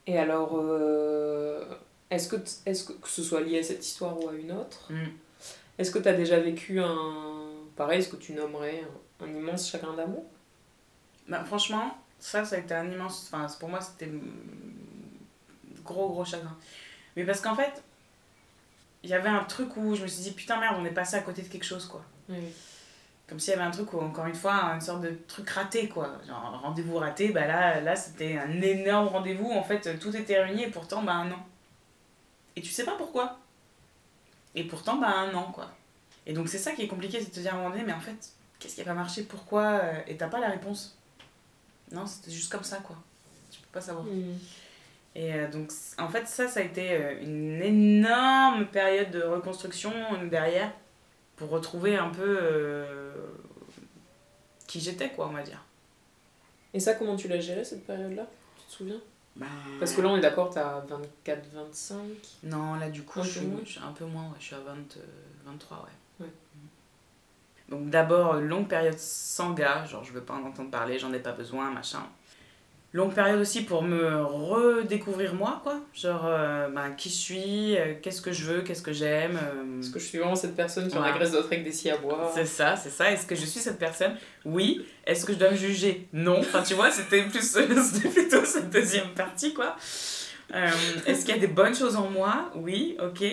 Et alors, euh, est-ce que, t- est-ce que, que ce soit lié à cette histoire ou à une autre, Mm. est-ce que tu as déjà vécu un. Pareil, est-ce que tu nommerais un, un immense chagrin d'amour? Ben, franchement, ça, ça a été un immense. Enfin, pour moi, c'était mm, gros, gros chagrin. Mais parce qu'en fait, il y avait un truc où je me suis dit, putain, merde, on est passé à côté de quelque chose, quoi. Oui. Comme s'il y avait un truc où, encore une fois, une sorte de truc raté, quoi. Genre, rendez-vous raté, bah là, là c'était un énorme rendez-vous. En fait, tout était réuni et pourtant, bah un an. Et tu sais pas pourquoi. Et pourtant, bah un an, quoi. Et donc, c'est ça qui est compliqué, c'est de te dire à un moment donné, mais en fait, qu'est-ce qui a pas marché? Pourquoi? Euh, Et t'as pas la réponse. Non, c'était juste comme ça, quoi. Tu peux pas savoir. Et euh, donc, en fait, ça, ça a été euh, une énorme période de reconstruction derrière pour retrouver un peu euh, qui j'étais, quoi, on va dire. Et ça, comment tu l'as géré cette période-là? Tu te souviens? Bah, Parce que là, on est d'accord, t'as 24, 25. Non, là, du coup, Un je peu suis, moins? je suis un peu moins, ouais, je suis à 20, euh, 23, ouais. Ouais. Donc, d'abord, longue période sans gars, genre, je veux pas en entendre parler, j'en ai pas besoin, machin. Longue période aussi pour me redécouvrir moi, quoi. Genre, euh, ben, qui je suis, euh, qu'est-ce que je veux, qu'est-ce que j'aime. euh, Est-ce que je suis vraiment cette personne qui en Voilà. agresse d'autres avec des scies à boire C'est ça, c'est ça. Est-ce que je suis cette personne? Oui. Est-ce que je dois me juger? Non. Enfin, tu vois, c'était plus plutôt cette deuxième partie, quoi. Euh, Est-ce qu'il y a des bonnes choses en moi? Oui, ok.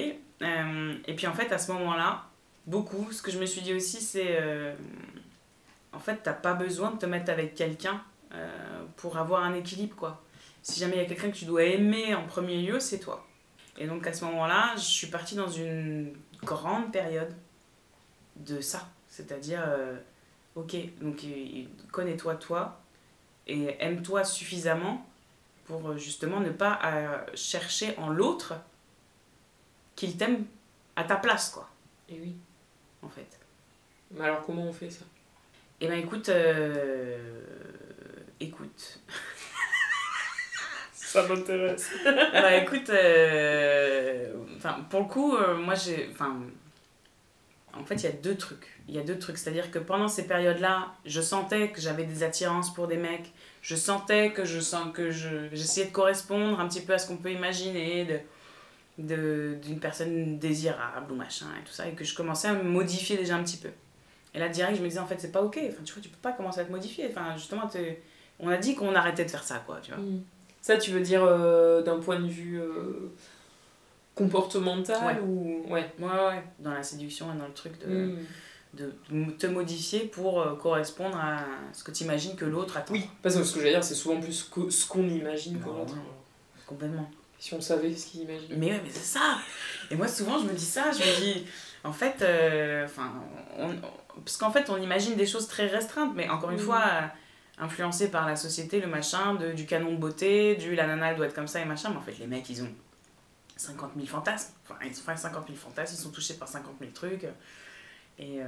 Euh, et puis en fait, à ce moment-là, beaucoup, ce que je me suis dit aussi, c'est... euh, en fait, t'as pas besoin de te mettre avec quelqu'un euh, pour avoir un équilibre, quoi. Si jamais il y a quelqu'un que tu dois aimer en premier lieu, c'est toi. Et donc à ce moment-là, je suis partie dans une grande période de ça. C'est-à-dire, euh, ok, donc euh, connais-toi toi et aime-toi suffisamment pour euh, justement ne pas euh, chercher en l'autre qu'il t'aime à ta place, quoi, Et oui. en fait. Mais alors, comment on fait ça? Eh ben écoute, euh, écoute. Ça m'intéresse. bah écoute, euh, enfin pour le coup, euh, moi j'ai, enfin, en fait il y a deux trucs. Il y a deux trucs, c'est-à-dire que pendant ces périodes-là, je sentais que j'avais des attirances pour des mecs. Je sentais que je sens que je, j'essayais de correspondre un petit peu à ce qu'on peut imaginer de de- d'une personne désirable ou machin et tout ça et que je commençais à me modifier déjà un petit peu. Et là direct je me disais en fait c'est pas ok. Enfin tu vois tu peux pas commencer à te modifier. Enfin justement on a dit qu'on arrêtait de faire ça quoi tu vois. Ça, tu veux dire euh, d'un point de vue euh, comportemental Ouais. ou. Ouais. Ouais, ouais, dans la séduction et dans le truc de, Mm. de te modifier pour euh, correspondre à ce que tu imagines que l'autre attend. Oui, parce que ce que j'allais dire, c'est souvent plus que ce qu'on imagine que Non, l'autre. Complètement. Si on savait ce qu'il imagine. Mais ouais, mais c'est ça Et moi, souvent, je me dis ça, je me dis, en fait, enfin, parce qu'en fait, on imagine des choses très restreintes, mais encore une Mhm. fois, euh, influencé par la société, le machin, de, du canon de beauté, du la nana elle doit être comme ça et machin, mais en fait, les mecs, ils ont 50 000 fantasmes. Enfin, ils ont enfin, 50 000 fantasmes, ils sont touchés par 50 000 trucs. Et, euh,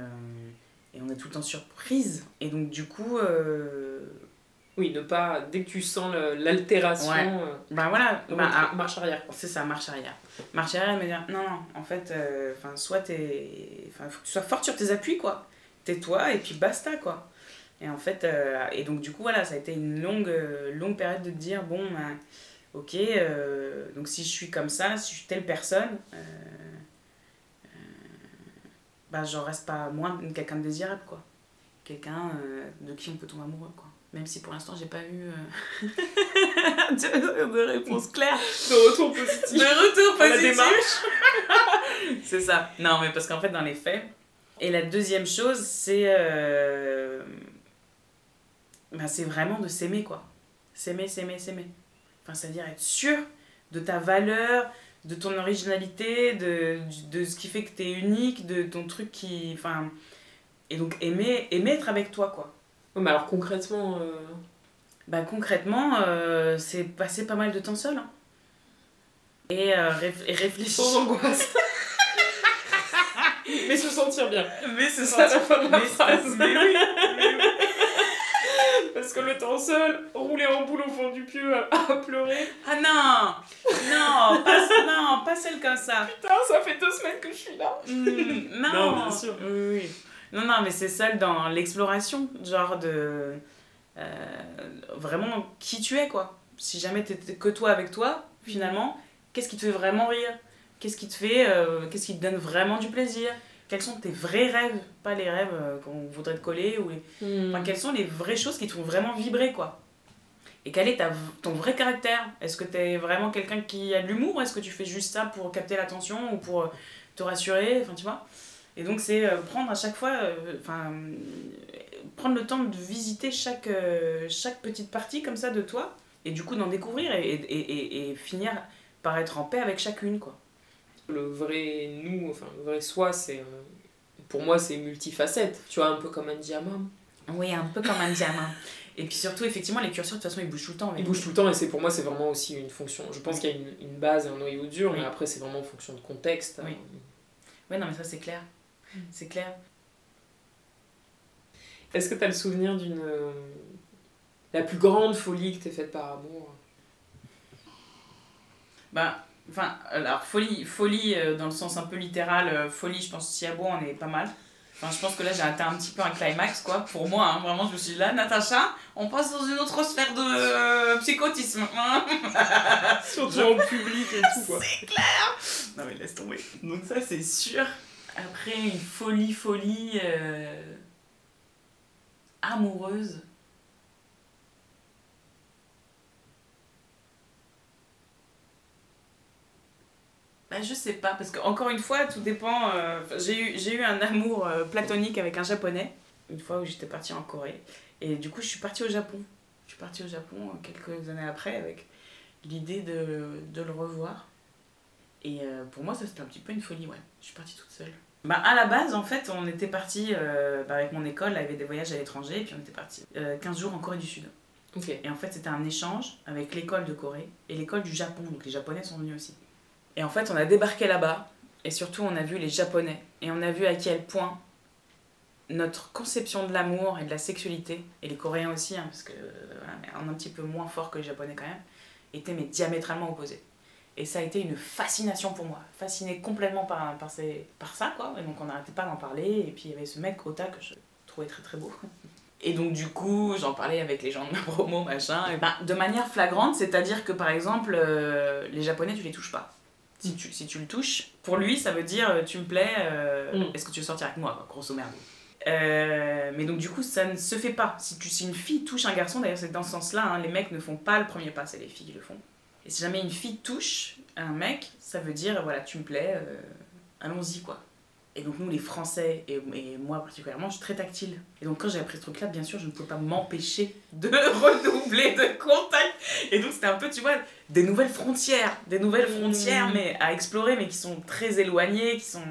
et on est tout le temps surprise. Et donc, du coup, euh, Oui, ne pas. Dès que tu sens l'altération, Ouais. euh, ben voilà, ben, retour- ah, marche arrière. C'est ça, marche arrière. Marche arrière, me dit non, non, en fait, enfin soit t'es. Enfin, faut que tu sois forte sur tes appuis, quoi. Tais-toi et puis basta, quoi. Et en fait, euh, et donc du coup, voilà, ça a été une longue, euh, longue période de dire bon, ben, ok, euh, donc si je suis comme ça, si je suis telle personne, euh, ben, j'en reste pas moins quelqu'un de désirable, quoi. Quelqu'un de qui on peut tomber amoureux, quoi. Même si pour l'instant, j'ai pas eu de, de réponse claire. De retour positif. De retour positif. C'est ça. Non, mais parce qu'en fait, dans les faits. Et la deuxième chose, c'est. euh, ben, c'est vraiment de s'aimer, quoi. S'aimer, s'aimer, s'aimer. Enfin, c'est-à-dire être sûr de ta valeur, de ton originalité, de, de ce qui fait que t'es unique, de ton truc qui. Enfin. Et donc, aimer, aimer être avec toi, quoi. Ouais, mais alors concrètement, euh, Bah concrètement, euh, c'est passer pas mal de temps seul. hein. Et, euh, réf- et réfléchir. sans angoisse. mais se sentir bien. Mais la fin de ma Mais- phrase. mais oui, Parce que le temps seul, rouler en boule au fond du pieu à, à pleurer. Ah non Non, pas, non, pas celle comme ça. Putain, ça fait deux semaines que je suis là. Hmm, non, Non, bien sûr. Oui, oui. Non, non, mais c'est celle dans l'exploration, genre de. euh, vraiment qui tu es, quoi. Si jamais t'étais que toi avec toi, finalement, qu'est-ce qui te fait vraiment rire? Qu'est-ce qui te fait. euh, qu'est-ce qui te donne vraiment du plaisir? Quels sont tes vrais rêves Pas les rêves euh, qu'on voudrait te coller ou les- Enfin, quelles sont les vraies choses qui te font vraiment vibrer, quoi? Et quel est ta, ton vrai caractère? Est-ce que t'es vraiment quelqu'un qui a de l'humour ou est-ce que tu fais juste ça pour capter l'attention ou pour euh, te rassurer? Enfin, tu vois? Et donc, c'est euh, prendre à chaque fois... Enfin... euh, prendre le temps de visiter chaque, euh, chaque petite partie comme ça de toi et du coup d'en découvrir et, et, et, et finir par être en paix avec chacune, quoi. Le vrai nous, enfin le vrai soi, c'est. euh, Pour moi, c'est multifacette. Tu vois, un peu comme un diamant. Oui, un peu comme un diamant. Et puis surtout, effectivement, les curseurs, de toute façon, ils bougent tout le temps. avec Il bouge tout le temps et c'est pour moi, c'est vraiment aussi une fonction. Je pense qu'il y a une, une base, un noyau dur, Oui. mais après, c'est vraiment en fonction de contexte. Oui. Ouais, non, mais ça, c'est clair. C'est clair. Est-ce que tu as le souvenir d'une. euh, La plus grande folie que t'aies faite par amour? Bah, enfin, alors, folie, folie euh, dans le sens un peu littéral, euh, folie, je pense, si à bon, on est pas mal. Enfin, je pense que là, j'ai atteint un petit peu un climax, quoi. Pour moi, hein, vraiment, je me suis dit là, Natacha, on passe dans une autre sphère de euh, psychotisme. hein. Surtout en public et tout, quoi. Non, mais laisse tomber. Donc, ça, c'est sûr. Après, une folie, folie amoureuse. Bah, je sais pas, parce que encore une fois, tout dépend. euh, j'ai eu, j'ai eu un amour euh, platonique avec un japonais, une fois où j'étais partie en Corée. Et du coup, je suis partie au Japon. Je suis partie au Japon euh, quelques années après avec l'idée de, de le revoir. Et euh, pour moi, ça c'était un petit peu une folie, ouais. Je suis partie toute seule. Bah, à la base, en fait, on était parti bah, avec mon école, il y avait des voyages à l'étranger, et puis on était parti 15 jours en Corée du Sud. Ok. Et en fait, c'était un échange avec l'école de Corée et l'école du Japon, donc les Japonais sont venus aussi. Et en fait, on a débarqué là-bas, et surtout, on a vu les Japonais, et on a vu à quel point notre conception de l'amour et de la sexualité, et les Coréens aussi, hein, parce que voilà, un, petit peu moins fort que les Japonais quand même, étaient mais diamétralement opposés. Et ça a été une fascination pour moi, fascinée complètement par, par, ces, par ça, quoi. Et donc on n'arrêtait pas d'en parler, et puis il y avait ce mec Ota que je trouvais très très beau. Et donc du coup, j'en parlais avec les gens de ma promo, machin, ben, de manière flagrante, c'est-à-dire que par exemple, euh, les Japonais, tu les touches pas. Si tu, si tu le touches, pour lui, ça veut dire euh, tu me plais, euh, Mm. est-ce que tu veux sortir avec moi, quoi, grosso merdo. Euh, mais donc du coup, ça ne se fait pas. Si, tu, si une fille touche un garçon, d'ailleurs c'est dans ce sens-là, hein, les mecs ne font pas le premier pas, c'est les filles qui le font. Et si jamais une fille touche un mec, ça veut dire, voilà, tu me plais, euh, allons-y, quoi. Et donc nous, les Français, et, et moi particulièrement, je suis très tactile. Et donc quand j'ai appris ce truc-là, bien sûr, je ne pouvais pas m'empêcher de redoubler de contact. Et donc c'était un peu, tu vois, des nouvelles frontières, des nouvelles frontières, Mhm. mais à explorer, mais qui sont très éloignées, qui sont...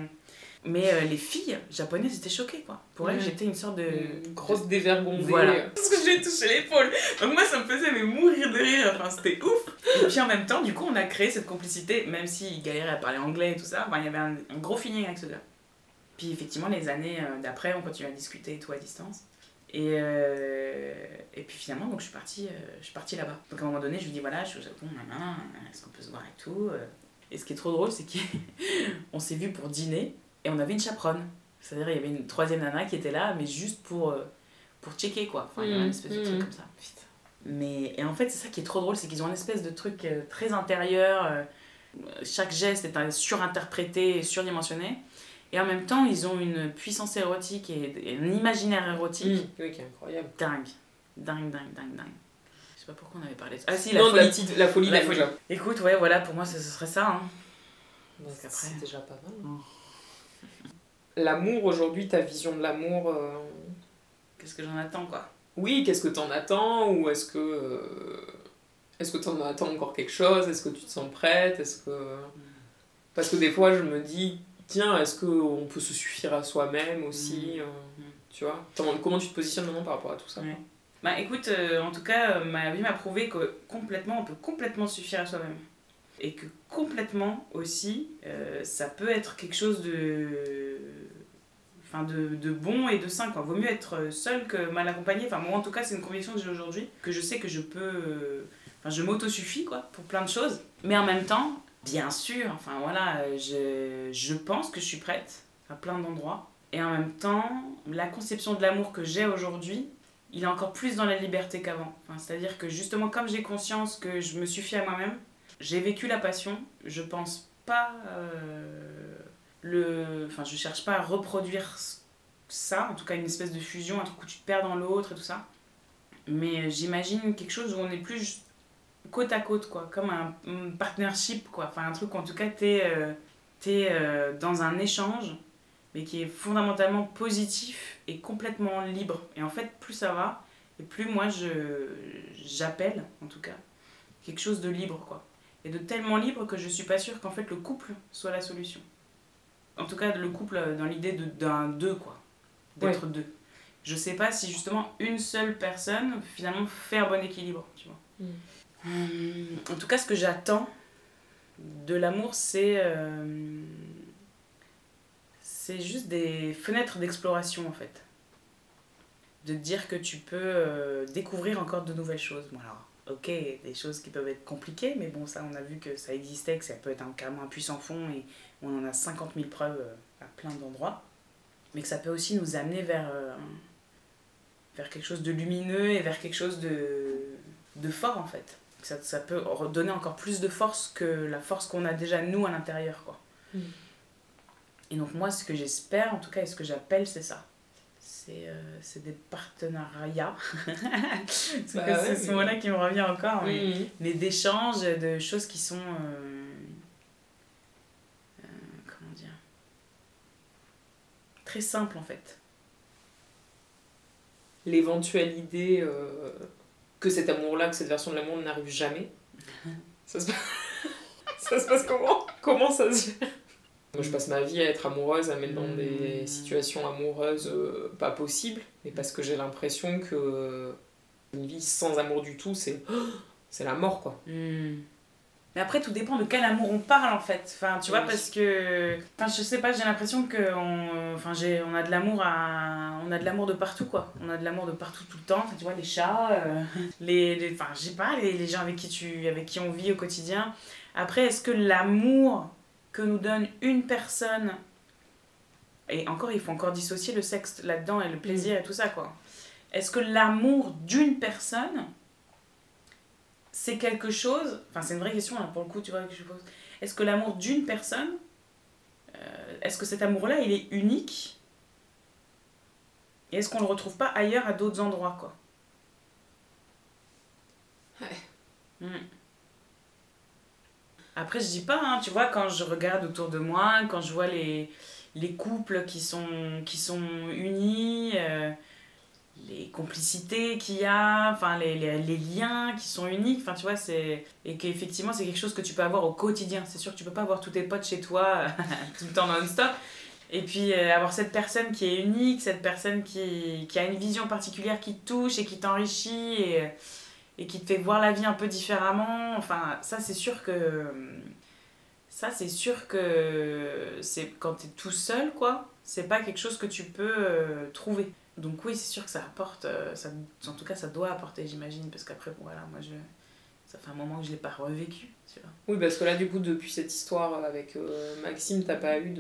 Mais euh, les filles japonaises étaient choquées, quoi. Pour elles, j'étais une sorte de... Une grosse dévergondée. Voilà. Parce que je lui ai touché l'épaule. Donc moi, ça me faisait mais mourir de rire. Enfin, c'était ouf. Et puis en même temps, du coup, on a créé cette complicité, même s'il galérait à parler anglais et tout ça. Enfin, il y avait un, un gros feeling avec ce gars. Puis effectivement, les années euh, d'après, on continue à discuter et tout à distance. Et, euh, et puis finalement, donc, je suis partie, euh, je suis partie là-bas. Donc à un moment donné, je lui dis voilà, je suis au Japon, est-ce qu'on peut se voir et tout. Et ce qui est trop drôle, c'est qu'on s'est vu pour dîner et on avait une chaperonne. C'est-à-dire, il y avait une troisième nana qui était là, mais juste pour, pour checker quoi. Enfin, il y avait une espèce de truc Mhm. comme ça. Mais, et en fait, c'est ça qui est trop drôle, c'est qu'ils ont une espèce de truc très intérieur. chaque geste est surinterprété et surdimensionné. Et en même temps, ils ont une puissance érotique et, et un imaginaire érotique Mmh. Oui, qui est incroyable. dingue. Dingue, dingue, dingue, dingue. Je sais pas pourquoi on avait parlé de ça. Ah si, la non, folie. la, petite, la folie La folie. Écoute, ouais, voilà, pour moi, ce, ce serait ça. Hein. C'est déjà pas mal. Mm. L'amour aujourd'hui, ta vision de l'amour, euh, Qu'est-ce que j'en attends, quoi? Oui, qu'est-ce que t'en attends ou est-ce que euh, est-ce que t'en attends encore quelque chose? Est-ce que tu te sens prête? Est-ce que parce que des fois je me dis tiens, est-ce que on peut se suffire à soi-même aussi Mm. euh, Mm. Tu vois? Comment- tu te positionnes maintenant par rapport à tout ça? Ouais. Bah écoute, euh, en tout cas, euh, ma vie m'a prouvé que complètement, on peut complètement suffire à soi-même. Et que complètement aussi, euh, ça peut être quelque chose de, enfin de, de bon et de sain. Quoi. Vaut mieux être seul que mal accompagné. Enfin, moi en tout cas, c'est une conviction que j'ai aujourd'hui, que je sais que je peux. Enfin, je m'autosuffis quoi, pour plein de choses. Mais en même temps, Bien sûr, enfin voilà, euh, je, je pense que je suis prête à plein d'endroits. Et en même temps, la conception de l'amour que j'ai aujourd'hui, il est encore plus dans la liberté qu'avant. Enfin, C'est-à-dire que justement, comme j'ai conscience que je me suffis à moi-même, j'ai vécu la passion, je pense pas euh, le. Enfin, je cherche pas à reproduire ça, en tout cas une espèce de fusion, un truc où tu te perds dans l'autre et tout ça. Mais j'imagine quelque chose où on est plus côte à côte, quoi, comme un, partnership, quoi. Enfin, un truc où en tout cas t'es euh, es, euh, dans un échange, mais qui est fondamentalement positif et complètement libre. Et en fait, plus ça va, et plus moi j'appelle, en tout cas, quelque chose de libre, quoi. Et de tellement libre que je suis pas sûre qu'en fait le couple soit la solution. En tout cas, le couple dans l'idée d'un deux, quoi. D'être deux. Je sais pas si justement une seule personne, finalement, fait un bon équilibre, tu vois. Mm. Euh, en tout cas, ce que j'attends de l'amour, c'est. Euh, c'est juste des fenêtres d'exploration, en fait. De dire que tu peux euh, découvrir encore de nouvelles choses. Bon, alors, ok, des choses qui peuvent être compliquées, mais bon, ça, on a vu que ça existait, que ça peut être un, carrément un puissant fond, et on en a 50 000 preuves à plein d'endroits. Mais que ça peut aussi nous amener vers, vers quelque chose de lumineux et vers quelque chose de, de fort, en fait ça, ça peut redonner encore plus de force que la force qu'on a déjà nous à l'intérieur quoi. Mm. et donc moi ce que j'espère en tout cas et ce que j'appelle c'est ça. C'est euh, des partenariats. Bah c'est ce mot là qui me revient encore mais, d'échanges de choses qui sont euh, euh, comment dire très simples en fait. L'éventuelle idée que cet amour-là, que cette version de l'amour n'arrive jamais. Ça se, passe... ça se passe comment? Comment ça se fait Moi, je passe ma vie à être amoureuse, à mettre dans des hmm. situations amoureuses euh, pas possibles, mais parce que j'ai l'impression que une vie sans amour du tout, c'est c'est la mort, quoi. Hmm. Mais après, tout dépend de quel amour on parle en fait. Enfin, tu vois, parce que. Enfin, je sais pas, j'ai l'impression qu'on enfin, j'ai... on a de l'amour à... On a de l'amour de partout quoi. On a de l'amour de partout tout le temps. Enfin, tu vois, les chats, euh, les, les. Enfin, je sais pas, les, les gens avec qui, tu... avec qui on vit au quotidien. Après, est-ce que l'amour que nous donne une personne. Et encore, il faut encore dissocier le sexe là-dedans et le plaisir et tout ça quoi. Est-ce que l'amour d'une personne c'est quelque chose, enfin c'est une vraie question là, pour le coup, tu vois, que je pose. Est-ce que l'amour d'une personne, euh, est-ce que cet amour-là, il est unique Et est-ce qu'on le retrouve pas ailleurs à d'autres endroits, quoi? Ouais. Hmm. Après, je dis pas, hein, tu vois, quand je regarde autour de moi, quand je vois les, les couples qui sont, qui sont unis, euh, les complicités qu'il y a, enfin les, les, les, liens qui sont uniques, enfin tu vois, c'est et qu'effectivement c'est quelque chose que tu peux avoir au quotidien. C'est sûr que tu peux pas avoir tous tes potes chez toi tout le temps non-stop. Et puis euh, avoir cette personne qui est unique, cette personne qui, qui, a une vision particulière qui te touche et qui t'enrichit et, et qui te fait voir la vie un peu différemment. Enfin, ça c'est sûr que ça c'est sûr que c'est quand tu es tout seul quoi, c'est pas quelque chose que tu peux euh, trouver. Donc oui, c'est sûr que ça apporte, euh, ça, en tout cas ça doit apporter j'imagine, parce qu'après, bon, voilà, moi je, ça fait un moment que je l'ai pas revécu. Tu vois. Oui, parce que là du coup, depuis cette histoire avec euh, Maxime, t'as pas eu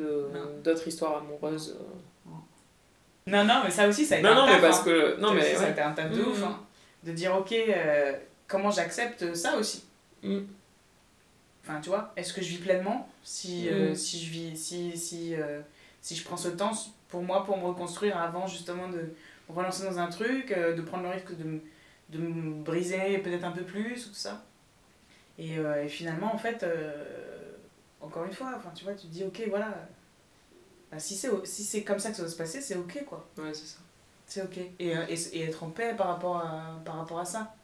d'autres histoires amoureuses euh Non, non, mais ça aussi, ça a été non, un non, mais parce hein. que... Non, mais... Ça a été un tas de ouf, mm. hein. de dire, ok, comment j'accepte ça aussi mm. Enfin, tu vois, est-ce que je vis pleinement si, mm. si je vis, si, si, si je prends ce temps pour moi, pour me reconstruire avant justement de me relancer dans un truc, euh, de prendre le risque de, de me briser peut-être un peu plus ou tout ça. Et, euh, et finalement, en fait, euh, encore une fois, enfin, tu vois, tu te dis, ok, voilà, bah, si c'est si comme ça que ça va se passer, c'est ok, quoi. Ouais, c'est ça. C'est ok. Et, et, et, être en paix par rapport à, par rapport à ça.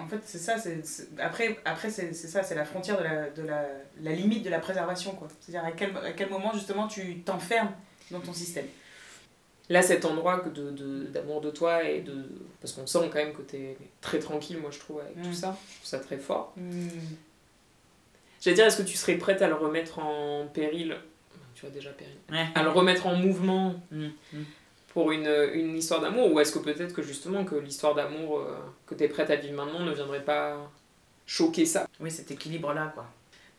En fait, c'est ça. c'est Après, après c'est ça, c'est la frontière de, la, de la, la, limite de la préservation. quoi. C'est-à-dire à quel, à quel moment, justement, tu t'enfermes dans ton système. Là, cet endroit d'amour de, d'amour de toi, et de parce qu'on sent quand même que tu es très tranquille, moi, je trouve, avec tout mm. ça. Je trouve ça très fort. Mm. J'allais dire, est-ce que tu serais prête à le remettre en péril? Tu vois déjà péril. À le remettre en mouvement? Mm pour une, une histoire d'amour ou est-ce que peut-être que justement que l'histoire d'amour euh, que tu es prête à vivre maintenant ne viendrait pas choquer ça? Oui, cet équilibre-là, quoi.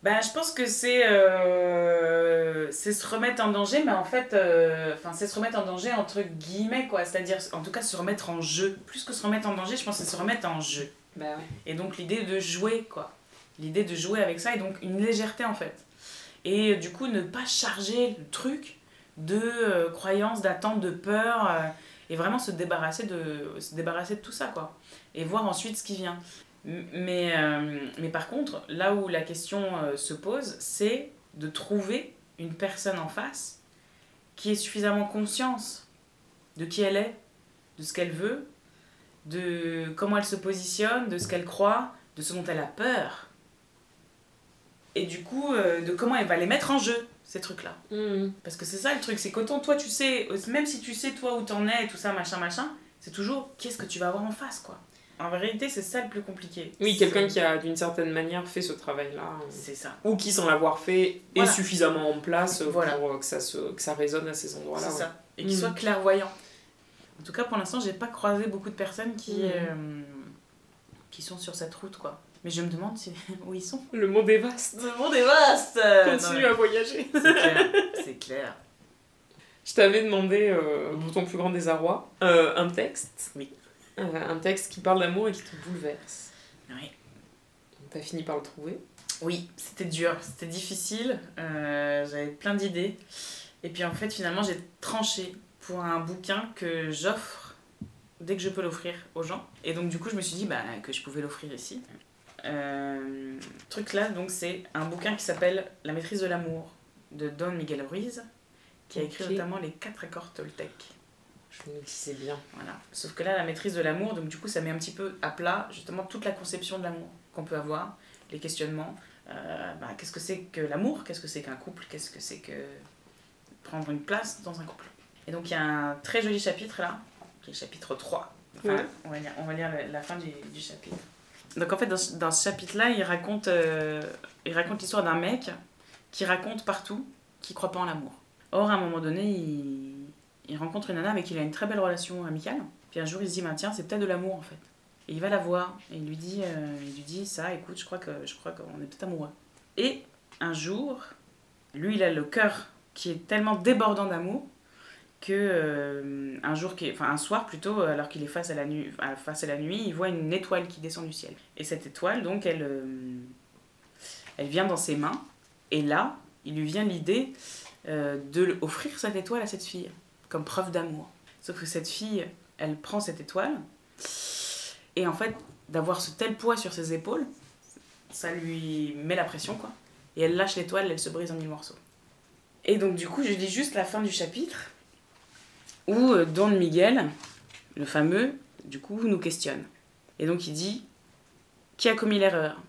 Ben, je pense que c'est euh, c'est se remettre en danger, mais en fait, euh, enfin, c'est se remettre en danger entre guillemets, quoi. C'est-à-dire, en tout cas, se remettre en jeu. Plus que se remettre en danger, je pense que c'est se remettre en jeu. Bah ouais. Et donc, l'idée de jouer, quoi. L'idée de jouer avec ça, et donc une légèreté, en fait. Et euh, du coup, ne pas charger le truc de euh, croyances, d'attentes, de peur, euh, et vraiment se débarrasser, de, se débarrasser de tout ça, quoi. Et voir ensuite ce qui vient. Mais, euh, mais par contre, là où la question se pose, c'est de trouver une personne en face qui ait suffisamment conscience de qui elle est, de ce qu'elle veut, de comment elle se positionne, de ce qu'elle croit, de ce dont elle a peur. Et du coup, de comment elle va les mettre en jeu, ces trucs-là. Parce que c'est ça le truc, c'est qu'autant toi tu sais, même si tu sais toi où t'en es tout ça, machin, machin, c'est toujours qu'est-ce que tu vas avoir en face, quoi. En vérité, c'est ça le plus compliqué. Oui, quelqu'un qui a d'une certaine manière fait ce travail-là. euh, C'est ça. Ou qui, sans l'avoir fait, Voilà. est suffisamment en place Voilà. pour euh, que ça, se, que ça résonne à ces endroits-là. C'est ouais. ça. Et qu'ils Mm. soient clairvoyants. En tout cas, pour l'instant, j'ai pas croisé beaucoup de personnes qui, Mm. euh, qui sont sur cette route, quoi. Mais je me demande si- où ils sont. Le monde est vaste. Le monde est vaste Continue à voyager. C'est clair. C'est clair. Je t'avais demandé, euh, pour ton plus grand désarroi, euh, un texte. Oui. Euh, un texte qui parle d'amour et qui te bouleverse. Oui. T'as fini par le trouver. Oui, c'était dur, c'était difficile, euh, j'avais plein d'idées. Et puis en fait, finalement, j'ai tranché pour un bouquin que j'offre dès que je peux l'offrir aux gens. Et donc, du coup, je me suis dit bah, que je pouvais l'offrir ici. Euh, truc là, donc, c'est un bouquin qui s'appelle La maîtrise de l'amour de Don Miguel Ruiz, qui a écrit notamment les quatre accords Toltec. Je me disais bien. Voilà. Sauf que là, la maîtrise de l'amour, donc du coup, ça met un petit peu à plat justement toute la conception de l'amour qu'on peut avoir, les questionnements. Euh, bah, qu'est-ce que c'est que l'amour? Qu'est-ce que c'est qu'un couple? Qu'est-ce que c'est que prendre une place dans un couple? Et donc, il y a un très joli chapitre là, qui est le chapitre 3. Enfin, Ouais. on va lire, on va lire la, la fin du, du chapitre. Donc, en fait, dans, ce- dans ce chapitre-là, il raconte euh, il raconte l'histoire d'un mec qui raconte partout qu'il croit pas en l'amour. Or, à un moment donné, il, il rencontre une nana avec qui il a une très belle relation amicale. Puis un jour, il se dit, bah, tiens, c'est peut-être de l'amour en fait. Et il va la voir et il lui dit, euh, il lui dit ça, écoute, je crois que je crois qu'on est peut-être amoureux. Et un jour, lui, il a le cœur qui est tellement débordant d'amour que euh, un jour, enfin un soir plutôt, alors qu'il est face à la nuit, face à la nuit, il voit une étoile qui descend du ciel. Et cette étoile, donc, elle, euh, elle vient dans ses mains. Et là, il lui vient l'idée euh, de offrir cette étoile à cette fille comme preuve d'amour. Sauf que cette fille, elle prend cette étoile et en fait, d'avoir ce tel poids sur ses épaules, ça lui met la pression quoi. Et elle lâche l'étoile, elle se brise en mille morceaux. Et donc du coup, je lis juste la fin du chapitre où euh, Don Miguel, le fameux, du coup, nous questionne. Et donc il dit Qui a commis l'erreur?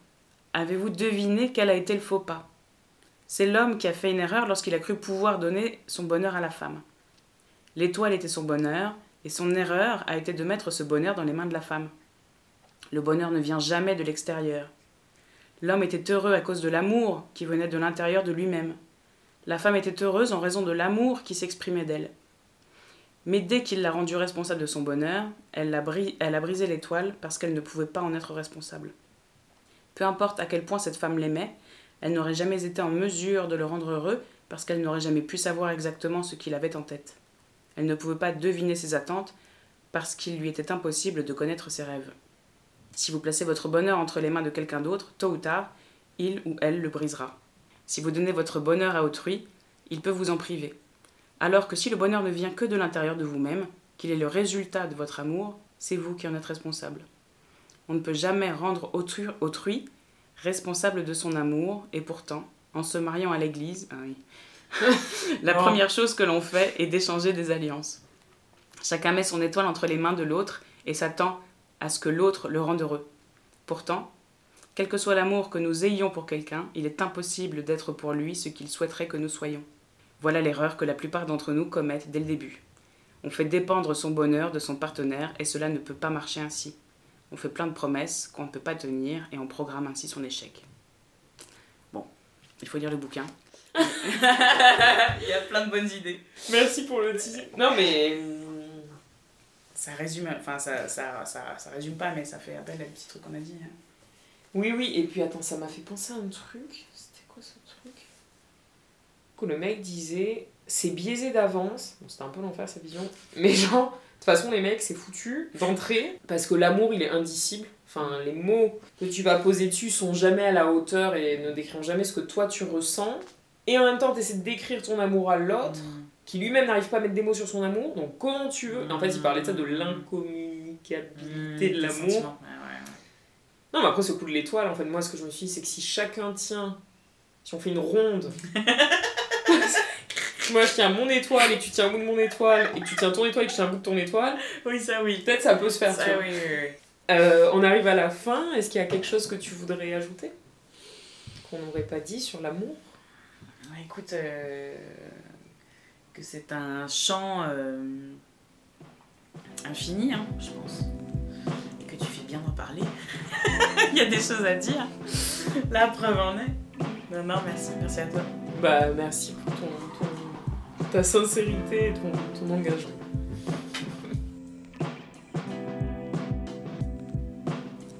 Avez-vous deviné quel a été le faux pas? C'est l'homme qui a fait une erreur lorsqu'il a cru pouvoir donner son bonheur à la femme. L'étoile était son bonheur, et son erreur a été de mettre ce bonheur dans les mains de la femme. Le bonheur ne vient jamais de l'extérieur. L'homme était heureux à cause de l'amour qui venait de l'intérieur de lui-même. La femme était heureuse en raison de l'amour qui s'exprimait d'elle. Mais dès qu'il l'a rendue responsable de son bonheur, elle, bri- elle a brisé l'étoile parce qu'elle ne pouvait pas en être responsable. Peu importe à quel point cette femme l'aimait, elle n'aurait jamais été en mesure de le rendre heureux parce qu'elle n'aurait jamais pu savoir exactement ce qu'il avait en tête. Elle ne pouvait pas deviner ses attentes parce qu'il lui était impossible de connaître ses rêves. Si vous placez votre bonheur entre les mains de quelqu'un d'autre, tôt ou tard, il ou elle le brisera. Si vous donnez votre bonheur à autrui, il peut vous en priver. Alors que si le bonheur ne vient que de l'intérieur de vous-même, qu'il est le résultat de votre amour, c'est vous qui en êtes responsable. On ne peut jamais rendre autrui, autrui responsable de son amour, et pourtant, en se mariant à l'église, ah oui, la Oh. première chose que l'on fait est d'échanger des alliances. Chacun met son étoile entre les mains de l'autre et s'attend à ce que l'autre le rende heureux. Pourtant, quel que soit l'amour que nous ayons pour quelqu'un, il est impossible d'être pour lui ce qu'il souhaiterait que nous soyons. Voilà l'erreur que la plupart d'entre nous commettent dès le début. On fait dépendre son bonheur de son partenaire et cela ne peut pas marcher ainsi. On fait plein de promesses qu'on ne peut pas tenir et on programme ainsi son échec. Bon, il faut lire le bouquin. il y a plein de bonnes idées. Merci pour le teasing. Non, mais. hum, Ça résume, enfin ça, ça, ça, ça résume pas, mais ça fait appel à des petits trucs qu'on a dit. hein. Oui, oui, et puis attends, ça m'a fait penser à un truc. C'était quoi ce truc Que le mec disait c'est biaisé d'avance. Bon, c'était un peu l'enfer sa vision. Mais genre, de toute façon, les mecs, c'est foutu d'entrer parce que l'amour, il est indicible. Enfin, les mots que tu vas poser dessus sont jamais à la hauteur et ne décriront jamais ce que toi tu ressens. Et en même temps, tu essaies de décrire ton amour à l'autre, qui lui-même n'arrive pas à mettre des mots sur son amour. Donc, comment tu veux? En fait, il parlait de ça de l'incommunicabilité de Mmh, l'amour. sentiment. Ouais, ouais, ouais. Non, mais après, ce coup de l'étoile, en fait, moi, ce que je me suis dit, c'est que si chacun tient, si on fait une ronde, moi je tiens mon étoile et tu tiens un bout de mon étoile, et tu tiens ton étoile et je tiens un bout de ton étoile, Oui, ça oui. peut-être ça peut se faire. Ça, tu vois. oui, oui, oui. Euh, on arrive à la fin, est-ce qu'il y a quelque chose que tu voudrais ajouter Qu'on n'aurait pas dit sur l'amour? Ouais, Écoute, euh, que c'est un chant euh, infini, hein, je pense. Et que tu fais bien d'en parler. Il y a des choses à dire. La preuve en est. Non, non, merci, merci à toi. Bah, merci pour ton, ton- ta sincérité et ton, engagement.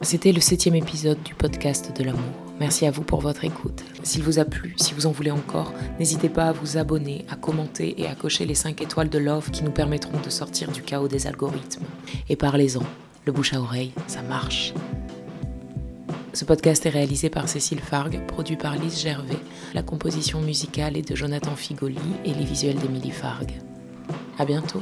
C'était le septième épisode du podcast de l'amour. Merci à vous pour votre écoute. S'il vous a plu, si vous en voulez encore, n'hésitez pas à vous abonner, à commenter et à cocher les 5 étoiles de love qui nous permettront de sortir du chaos des algorithmes. Et parlez-en, le bouche à oreille, ça marche. Ce podcast est réalisé par Cécile Fargue, produit par Lise Gervais. La composition musicale est de Jonathan Figoli et les visuels d'Émilie Fargue. À bientôt.